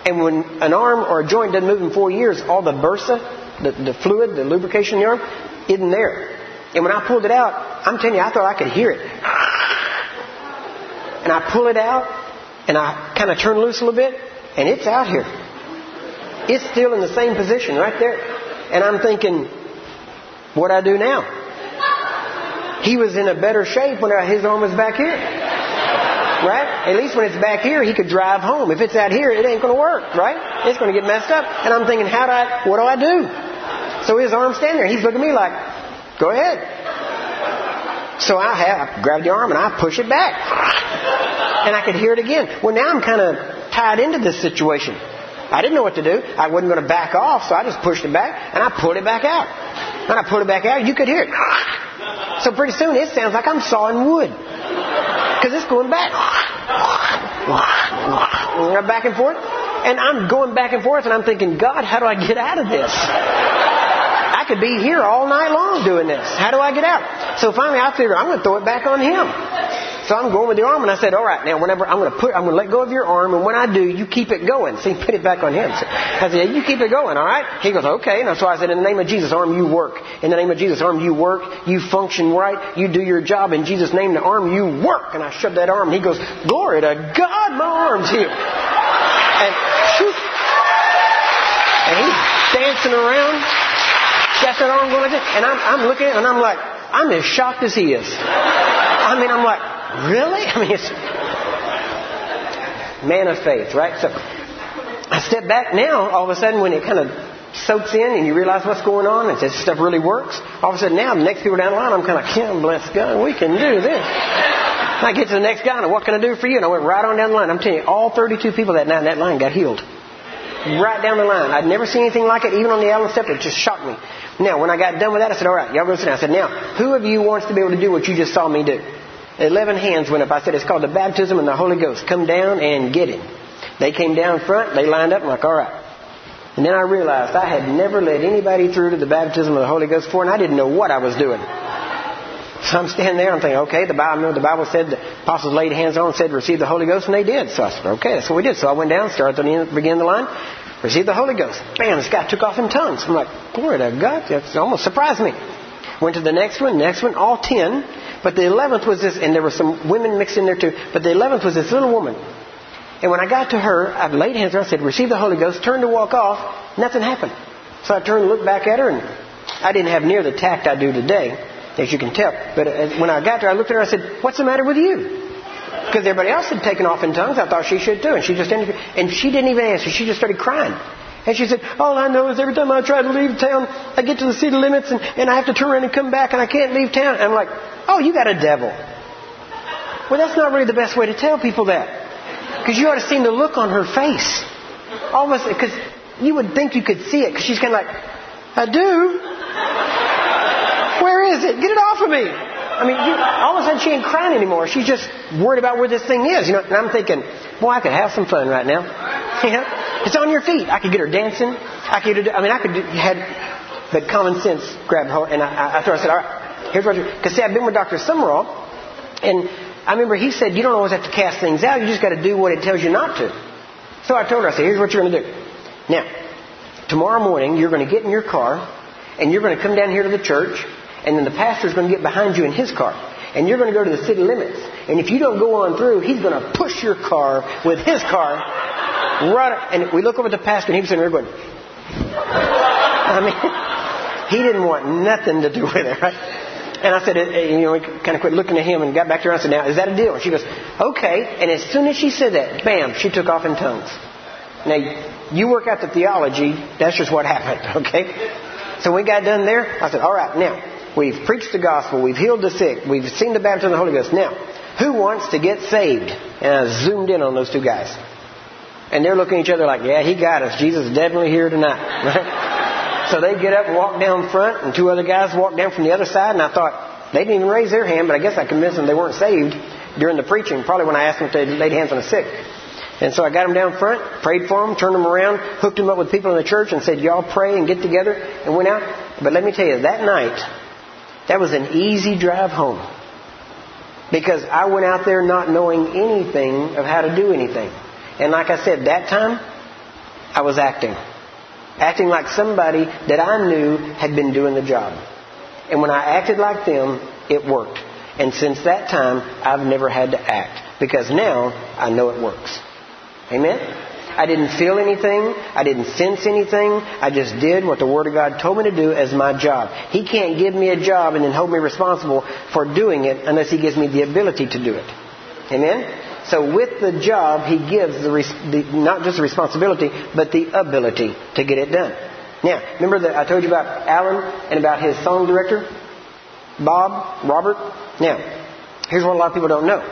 And when an arm or a joint doesn't move in four years, all the bursa, the, the fluid, the lubrication in the arm, isn't there. And when I pulled it out, I'm telling you, I thought I could hear it and I pull it out and I kind of turn loose a little bit and it's out here. It's still in the same position right there. And I'm thinking, what do I do now? He was in a better shape when his arm was back here. Right? At least when it's back here, he could drive home. If it's out here, it ain't going to work, right? It's going to get messed up. And I'm thinking, how do I, what do I do? So his arm's standing there. He's looking at me like, go ahead. So I have I grab the arm and I push it back. And I could hear it again. Well, now I'm kind of tied into this situation. I didn't know what to do. I wasn't going to back off, so I just pushed it back and I pulled it back out. And I pulled it back out, you could hear it. So pretty soon it sounds like I'm sawing wood. Because it's going back. Back and forth. And I'm going back and forth and I'm thinking, God, how do I get out of this? I could be here all night long doing this. How do I get out? So finally I figured I'm going to throw it back on him. So I'm going with the arm, and I said, "All right, now whenever I'm going to put, I'm going to let go of your arm, and when I do, you keep it going." So he put it back on him. So I said, yeah, "You keep it going, all right?" He goes, "Okay." And so I said, "In the name of Jesus, arm, you work. In the name of Jesus, arm, you work. You function right. You do your job in Jesus' name. The arm, you work." And I shoved that arm, he goes, "Glory to God, my arm's healed." And and he's dancing around. Got that arm going this. And I'm, I'm looking and I'm like, I'm as shocked as he is. I mean, I'm like, really? I mean, it's man of faith, right? So I step back now, all of a sudden when it kind of soaks in and you realize what's going on and this stuff really works, all of a sudden now the next people down the line, I'm kind of yeah, bless God, we can do this. I get to the next guy and what can I do for you? And I went right on down the line. I'm telling you, all 32 people that night in that line got healed. right down the line. I'd never seen anything like it, even on the Allen step. It just shocked me. Now, when I got done with that, I said, all right, y'all go sit down. I said, now, who of you wants to be able to do what you just saw me do? Eleven hands went up. I said, it's called the baptism in the Holy Ghost. Come down and get it. They came down front. They lined up. I'm like, all right. And then I realized I had never led anybody through to the baptism of the Holy Ghost before, and I didn't know what I was doing. So I'm standing there, I'm thinking, okay, the Bible, I the Bible said the apostles laid hands on and said, receive the Holy Ghost, and they did. So I said, okay, that's what we did. So I went down, started beginning of the line, received the Holy Ghost. Bam, this guy took off in tongues. I'm like, glory to God, that almost surprised me. Went to the next one, next one, all ten. But the eleventh was this, and there were some women mixed in there too, but the eleventh was this little woman. And when I got to her, I laid hands on her, I said, receive the Holy Ghost, turned to walk off, nothing happened. So I turned and looked back at her, and I didn't have near the tact I do today, as you can tell. But uh, when I got there, I looked at her, I said, what's the matter with you? Because everybody else had taken off in tongues, I thought she should too. And she just and she didn't even answer. She just started crying. And she said, all I know is every time I try to leave town, I get to the city limits and, and I have to turn around and come back and I can't leave town. And I'm like, oh, you got a devil. Well, that's not really the best way to tell people that. Because you ought to see the look on her face. Almost, because you would think you could see it, because she's kind of like, I do. Where is it? Get it off of me. I mean, you, all of a sudden she ain't crying anymore. She's just worried about where this thing is. You know, and I'm thinking, boy, I could have some fun right now. You know, it's on your feet. I could get her dancing. I could, I mean, I could had, but common sense grabbed her, and I, I, I said, all right, here's what because see, I've been with Dr. Sumrall, and I remember he said, you don't always have to cast things out. You just got to do what it tells you not to. So I told her, I said, here's what you're going to do. Now, tomorrow morning, you're going to get in your car, and you're going to come down here to the church, and then the pastor's going to get behind you in his car. And you're going to go to the city limits. And if you don't go on through, he's going to push your car with his car. Right, and we look over at the pastor, and he he's sitting there going, I mean, he didn't want nothing to do with it, right? And I said, uh, uh, you know, we kind of quit looking at him and got back to her. I said, now, is that a deal? And she goes, okay. And as soon as she said that, bam, she took off in tongues. Now, you work out the theology, that's just what happened, okay? So we got done there. I said, all right, now, we've preached the gospel, we've healed the sick, we've seen the baptism of the Holy Ghost. Now, who wants to get saved? And I zoomed in on those two guys. And they're looking at each other like, yeah, he got us. Jesus is definitely here tonight. Right? So they get up and walk down front, and two other guys walk down from the other side, and I thought, they didn't even raise their hand, but I guess I convinced them they weren't saved during the preaching, probably when I asked them to lay hands on the sick. And so I got them down front, prayed for them, turned them around, hooked them up with people in the church, and said, y'all pray and get together, and went out. But let me tell you, that night, that was an easy drive home. Because I went out there not knowing anything of how to do anything. And like I said, that time, I was acting acting like somebody that I knew had been doing the job. And when I acted like them, it worked. And since that time, I've never had to act because now I know it works. Amen? I didn't feel anything. I didn't sense anything. I just did what the Word of God told me to do as my job. He can't give me a job and then hold me responsible for doing it unless He gives me the ability to do it. Amen? So with the job, he gives the, the, not just the responsibility, but the ability to get it done. Now, remember that I told you about Allen and about his song director, Bob, Robert? Now, here's what a lot of people don't know.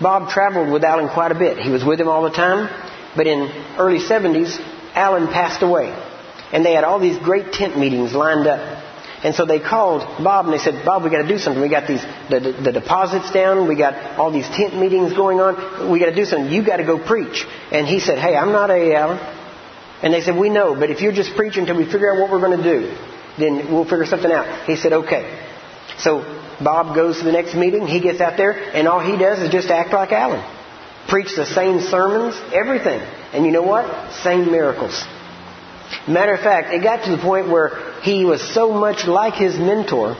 Bob traveled with Allen quite a bit. He was with him all the time, but in early 70s, Allen passed away. And they had all these great tent meetings lined up. And so they called Bob and they said, Bob, we got to do something. We got these the, the, the deposits down. We got all these tent meetings going on. We got to do something. You got to go preach. And he said, Hey, I'm not A. Allen. And they said, We know, but if you're just preaching until we figure out what we're going to do, then we'll figure something out. He said, Okay. So Bob goes to the next meeting. He gets out there, and all he does is just act like Allen. Preach the same sermons, everything. And you know what? Same miracles. Matter of fact, it got to the point where he was so much like his mentor,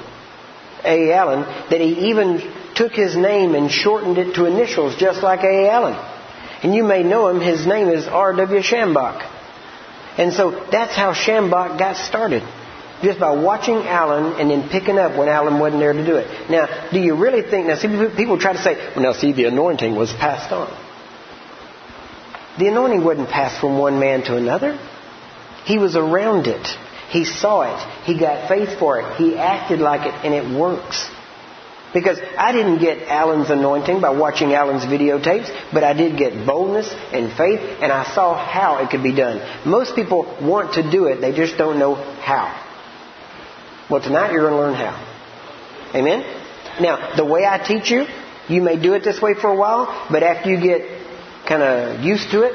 A. Allen, that he even took his name and shortened it to initials just like A. Allen. And you may know him, his name is R.W. Schambach. And so that's how Schambach got started. Just by watching Allen and then picking up when Allen wasn't there to do it. Now, do you really think, now see, people try to say, well now see, the anointing was passed on. The anointing wasn't passed from one man to another. He was around it. He saw it. He got faith for it. He acted like it, and it works. Because I didn't get Allen's anointing by watching Allen's videotapes, but I did get boldness and faith, and I saw how it could be done. Most people want to do it, they just don't know how. Well, tonight you're going to learn how. Amen? Now, the way I teach you, you may do it this way for a while, but after you get kind of used to it,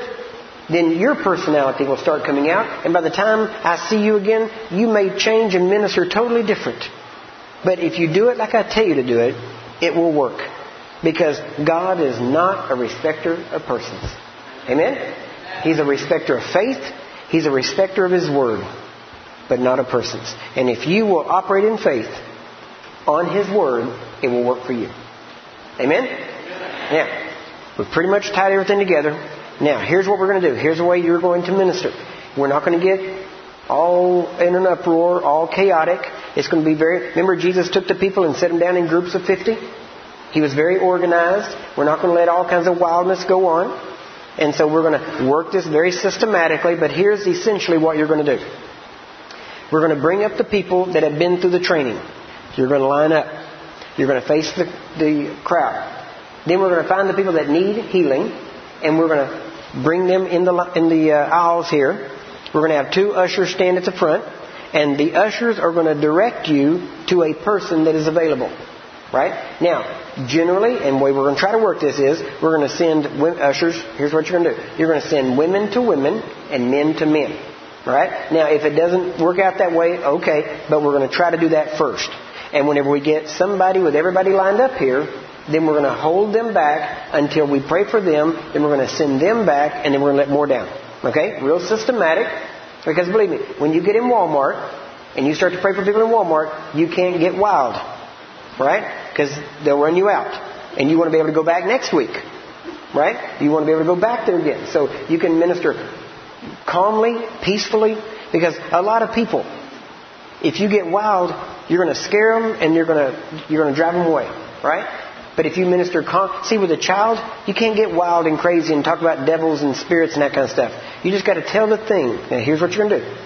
then your personality will start coming out, and by the time I see you again, you may change and minister totally different. But if you do it like I tell you to do it, it will work. Because God is not a respecter of persons. Amen? He's a respecter of faith. He's a respecter of His Word, but not of persons. And if you will operate in faith on His Word, it will work for you. Amen? Now, we've pretty much tied everything together. Now, here's what we're going to do. Here's the way you're going to minister. We're not going to get all in an uproar, all chaotic. It's going to be very. Remember, Jesus took the people and set them down in groups of 50? He was very organized. We're not going to let all kinds of wildness go on. And so we're going to work this very systematically, but here's essentially what you're going to do. We're going to bring up the people that have been through the training. You're going to line up. You're going to face the, the crowd. Then we're going to find the people that need healing, and we're going to bring them in the, in the uh, aisles here. We're going to have two ushers stand at the front, and the ushers are going to direct you to a person that is available. Right? Now, generally, and the way we're going to try to work this is, we're going to send ushers, here's what you're going to do. You're going to send women to women and men to men. Right? Now, if it doesn't work out that way, okay, but we're going to try to do that first. And whenever we get somebody with everybody lined up here, then we're going to hold them back until we pray for them, then we're going to send them back, and then we're going to let more down. Okay? Real systematic. Because believe me, when you get in Walmart and you start to pray for people in Walmart, you can't get wild. Right? Because they'll run you out. And you want to be able to go back next week. Right? You want to be able to go back there again. So you can minister calmly, peacefully, because a lot of people, if you get wild, you're going to scare them and you're going to, you're going to drive them away. Right? But if you minister, see with a child, you can't get wild and crazy and talk about devils and spirits and that kind of stuff. You just got to tell the thing. Now here's what you're going to do.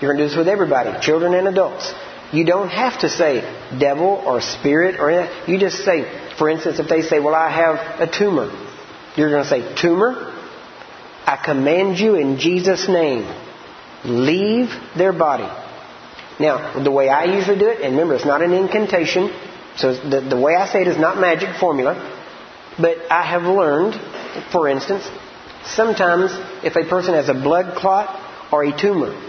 You're going to do this with everybody, children and adults. You don't have to say devil or spirit or anything. You just say, for instance, if they say, well, I have a tumor. You're going to say, tumor, I command you in Jesus' name, leave their body. Now, the way I usually do it, and remember, it's not an incantation. So the, the way I say it is not magic formula, but I have learned, for instance, sometimes if a person has a blood clot or a tumor,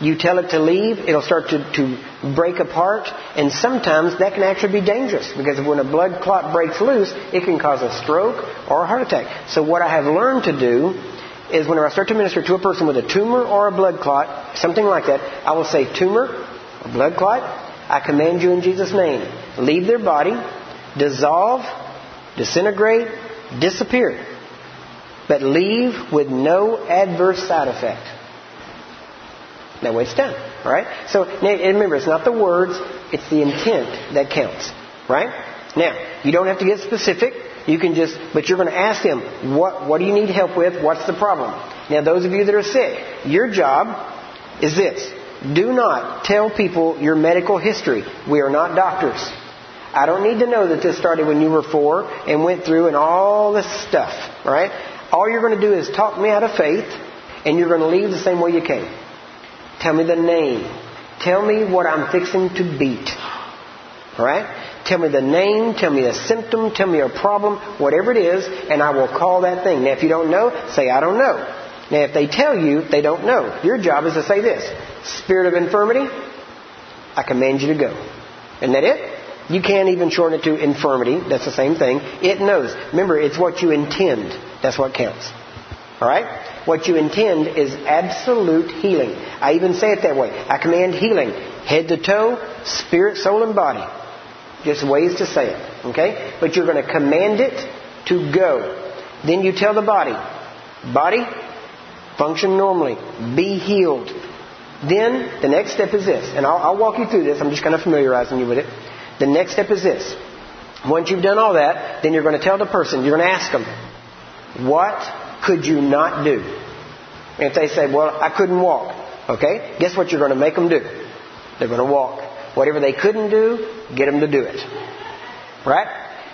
you tell it to leave, it'll start to, to break apart, and sometimes that can actually be dangerous because when a blood clot breaks loose, it can cause a stroke or a heart attack. So what I have learned to do is whenever I start to minister to a person with a tumor or a blood clot, something like that, I will say tumor or blood clot, I command you in Jesus' name leave their body, dissolve, disintegrate, disappear, but leave with no adverse side effect. That way it's done. All right? So remember, it's not the words, it's the intent that counts. Right? Now, you don't have to get specific. You can just, but you're going to ask them, what, what do you need help with? What's the problem? Now, those of you that are sick, your job is this. Do not tell people your medical history. We are not doctors. I don't need to know that this started when you were four and went through and all this stuff, right? All you're going to do is talk me out of faith and you're going to leave the same way you came. Tell me the name. Tell me what I'm fixing to beat. Alright? Tell me the name, tell me a symptom, tell me a problem, whatever it is, and I will call that thing. Now if you don't know, say I don't know. Now if they tell you they don't know, your job is to say this. Spirit of infirmity, I command you to go. Isn't that it? You can't even shorten it to infirmity. That's the same thing. It knows. Remember, it's what you intend. That's what counts. Alright? What you intend is absolute healing. I even say it that way. I command healing. Head to toe, spirit, soul, and body. Just ways to say it. Okay? But you're going to command it to go. Then you tell the body, body, function normally. Be healed. Then the next step is this. And I'll, I'll walk you through this. I'm just kind of familiarizing you with it. The next step is this. Once you've done all that, then you're going to tell the person, you're going to ask them, what could you not do? And if they say, well, I couldn't walk, okay, guess what you're going to make them do? They're going to walk. Whatever they couldn't do, get them to do it. Right?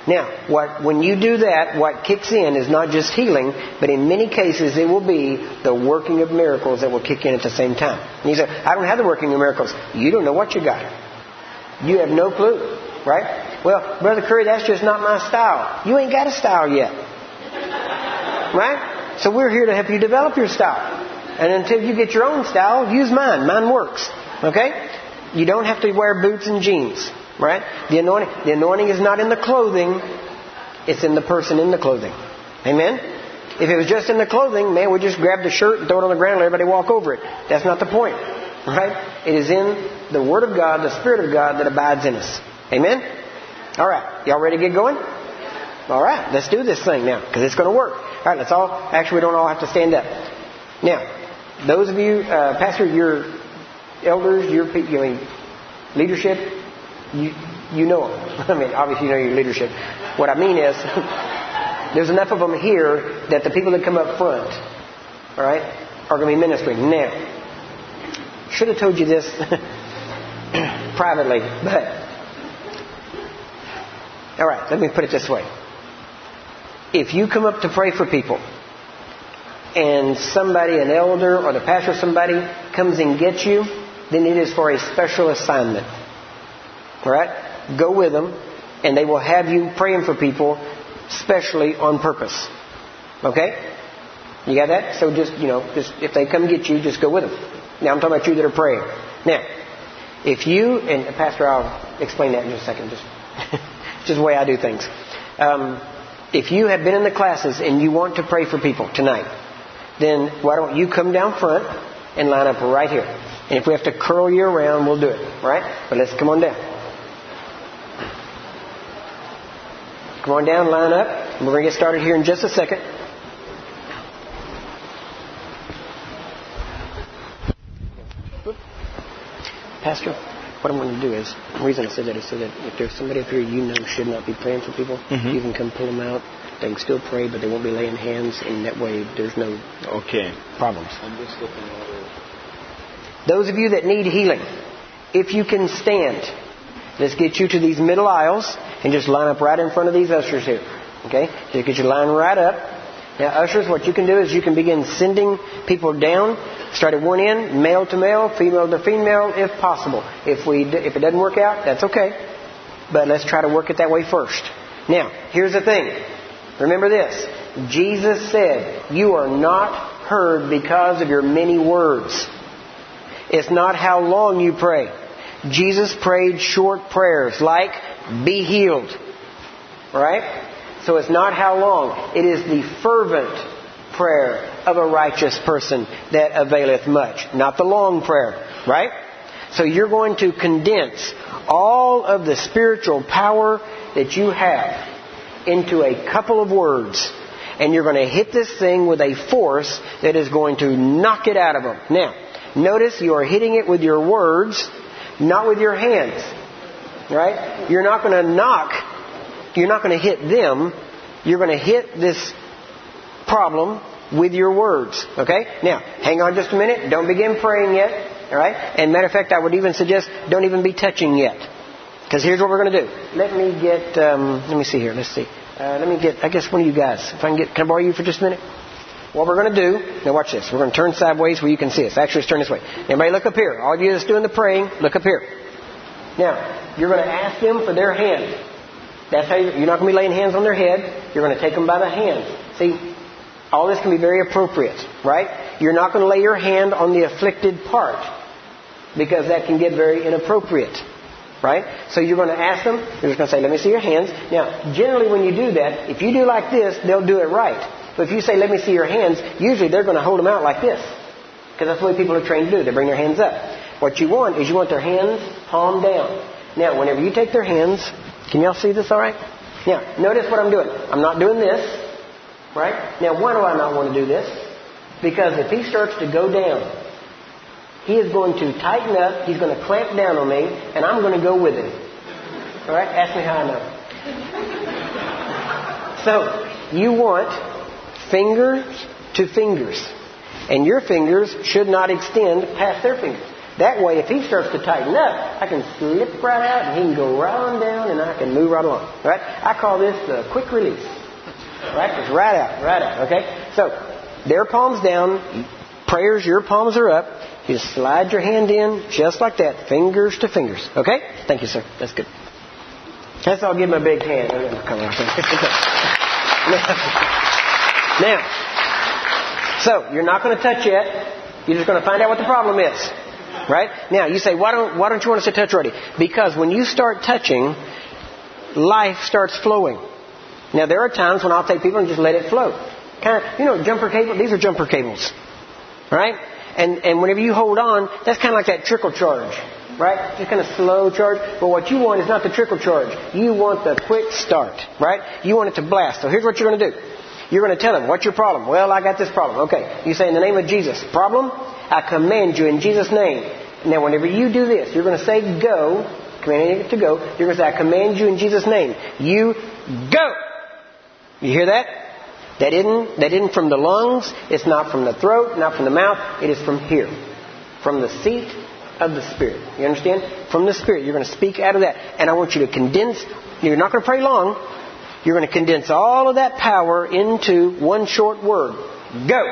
Now, what, when you do that, what kicks in is not just healing, but in many cases it will be the working of miracles that will kick in at the same time. And you say, I don't have the working of miracles. You don't know what you got. You have no clue, right? Well, Brother Curry, that's just not my style. You ain't got a style yet. Right? So we're here to help you develop your style. And until you get your own style, use mine. Mine works. Okay? You don't have to wear boots and jeans. Right? The anointing, the anointing is not in the clothing, it's in the person in the clothing. Amen? If it was just in the clothing, man, we just grab the shirt and throw it on the ground and let everybody walk over it. That's not the point. Right? It is in the Word of God, the Spirit of God that abides in us. Amen? All right. Y'all ready to get going? All right. Let's do this thing now because it's going to work. All right. Let's all, actually, we don't all have to stand up. Now, those of you, uh, Pastor, your elders, your, I mean, leadership, you, you know them. I mean, obviously you know your leadership. What I mean is, there's enough of them here that the people that come up front, all right, are going to be ministering. Now, should have told you this privately, but all right, let me put it this way. If you come up to pray for people, and somebody, an elder or the pastor somebody, comes and gets you, then it is for a special assignment. Right? Go with them, and they will have you praying for people, specially on purpose. Okay? You got that? So just, you know, just if they come get you, just go with them. Now I'm talking about you that are praying. Now, if you, and Pastor, I'll explain that in just a second. Just, just the way I do things. Um, if you have been in the classes and you want to pray for people tonight, then why don't you come down front and line up right here? And if we have to curl you around, we'll do it. Right? But let's come on down. Come on down, line up. We're going to get started here in just a second. Pastor, what I'm going to do is, the reason I said that is so that if there's somebody up here you know should not be praying for people, Mhm. you can come pull them out. They can still pray, but they won't be laying hands, and that way there's no Okay. problems. I'm just looking at it. Those of you that need healing, if you can stand, let's get you to these middle aisles and just line up right in front of these ushers here. Okay? Just get you line right up. Now, ushers, what you can do is you can begin sending people down. Start at one end, male to male, female to female, if possible. If we if it doesn't work out, that's okay. But let's try to work it that way first. Now, here's the thing. Remember this. Jesus said, "You are not heard because of your many words." It's not how long you pray. Jesus prayed short prayers like, be healed. Right? So it's not how long. It is the fervent prayer of a righteous person that availeth much. Not the long prayer. Right? So you're going to condense all of the spiritual power that you have into a couple of words. And you're going to hit this thing with a force that is going to knock it out of them. Now, notice you are hitting it with your words, not with your hands. Right? You're not going to knock, you're not going to hit them. You're going to hit this problem with your words. Okay? Now, hang on just a minute. Don't begin praying yet. Alright? And matter of fact, I would even suggest don't even be touching yet. Because here's what we're going to do. Let me get, um, let me see here. Let's see. Uh, let me get, I guess one of you guys. If I can get, can I borrow you for just a minute? What we're going to do, now watch this. We're going to turn sideways where you can see us. Actually, let's turn this way. Everybody look up here. All of you that's doing the praying, look up here. Now, you're going to ask them for their hand. That's how you, you're not going to be laying hands on their head. You're going to take them by the hand. See, all this can be very appropriate, right? You're not going to lay your hand on the afflicted part because that can get very inappropriate, right? So you're going to ask them. You're just going to say, "Let me see your hands." Now, generally, when you do that, if you do like this, they'll do it right. But if you say, "Let me see your hands," usually they're going to hold them out like this because that's the way people are trained to do. They bring their hands up. What you want is you want their hands palm down. Now, whenever you take their hands, can y'all see this all right? Now, notice what I'm doing. I'm not doing this. Right? Now, why do I not want to do this? Because if he starts to go down, he is going to tighten up, he's going to clamp down on me, and I'm going to go with him. All right? Ask me how I know. So, you want fingers to fingers. And your fingers should not extend past their fingers. That way, if he starts to tighten up, I can slip right out and he can go right on down and I can move right along. Right? I call this the quick release. Right? Just right out, right out. Okay? So, their palms down, prayers, your palms are up. You slide your hand in just like that, fingers to fingers. Okay? Thank you, sir. That's good. Let's all give him a big hand. now, so you're not going to touch yet. You're just going to find out what the problem is. Right? Now, you say, why don't, why don't you want us to touch already? Because when you start touching, life starts flowing. Now, there are times when I'll take people and just let it flow. Kind of, you know, jumper cable, these are jumper cables. Right? And, and whenever you hold on, that's kind of like that trickle charge. Right? Just kind of slow charge. But what you want is not the trickle charge. You want the quick start. Right? You want it to blast. So here's what you're going to do. You're going to tell him, what's your problem? Well, I got this problem. Okay. You say, in the name of Jesus. Problem? I command you in Jesus' name. Now, whenever you do this, you're going to say go, commanding it to go. You're going to say, I command you in Jesus' name. You go. You hear that? That isn't, that isn't from the lungs. It's not from the throat, not from the mouth. It is from here. From the seat of the Spirit. You understand? From the Spirit. You're going to speak out of that. And I want you to condense. You're not going to pray long. You're going to condense all of that power into one short word. Go.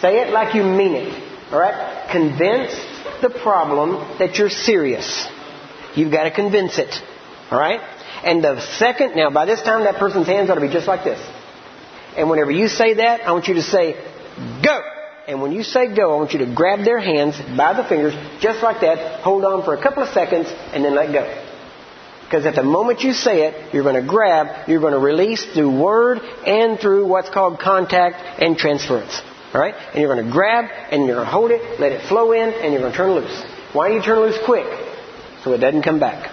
Say it like you mean it. Alright? Convince the problem that you're serious. You've got to convince it. Alright? And the second, now by this time that person's hands ought to be just like this. And whenever you say that, I want you to say, go! And when you say go, I want you to grab their hands by the fingers, just like that, hold on for a couple of seconds, and then let go. Because at the moment you say it, you're going to grab, you're going to release through word and through what's called contact and transference. Alright? And you're going to grab and you're going to hold it, let it flow in, and you're going to turn loose. Why do you turn loose quick? So it doesn't come back.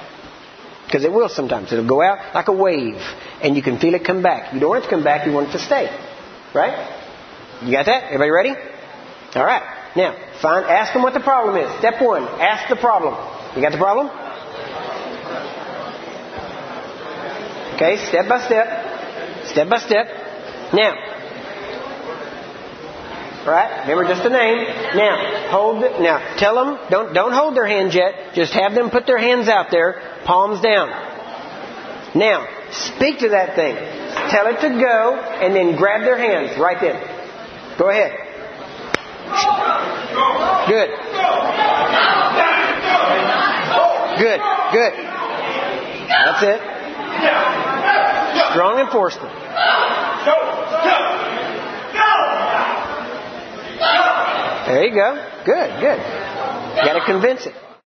Because it will sometimes. It'll go out like a wave, and you can feel it come back. You don't want it to come back, you want it to stay. Right? You got that? Everybody ready? Alright. Now, find, ask them what the problem is. Step one, ask the problem. You got the problem? Okay, step by step. Step by step. Now, Right? Remember just the name. Now, hold the, now tell them, don't, don't hold their hands yet. Just have them put their hands out there, palms down. Now, speak to that thing. Tell it to go, and then grab their hands right then. Go ahead. Good. Good. Good. That's it. Strong enforcement. There you go. Good, good. Got to convince it.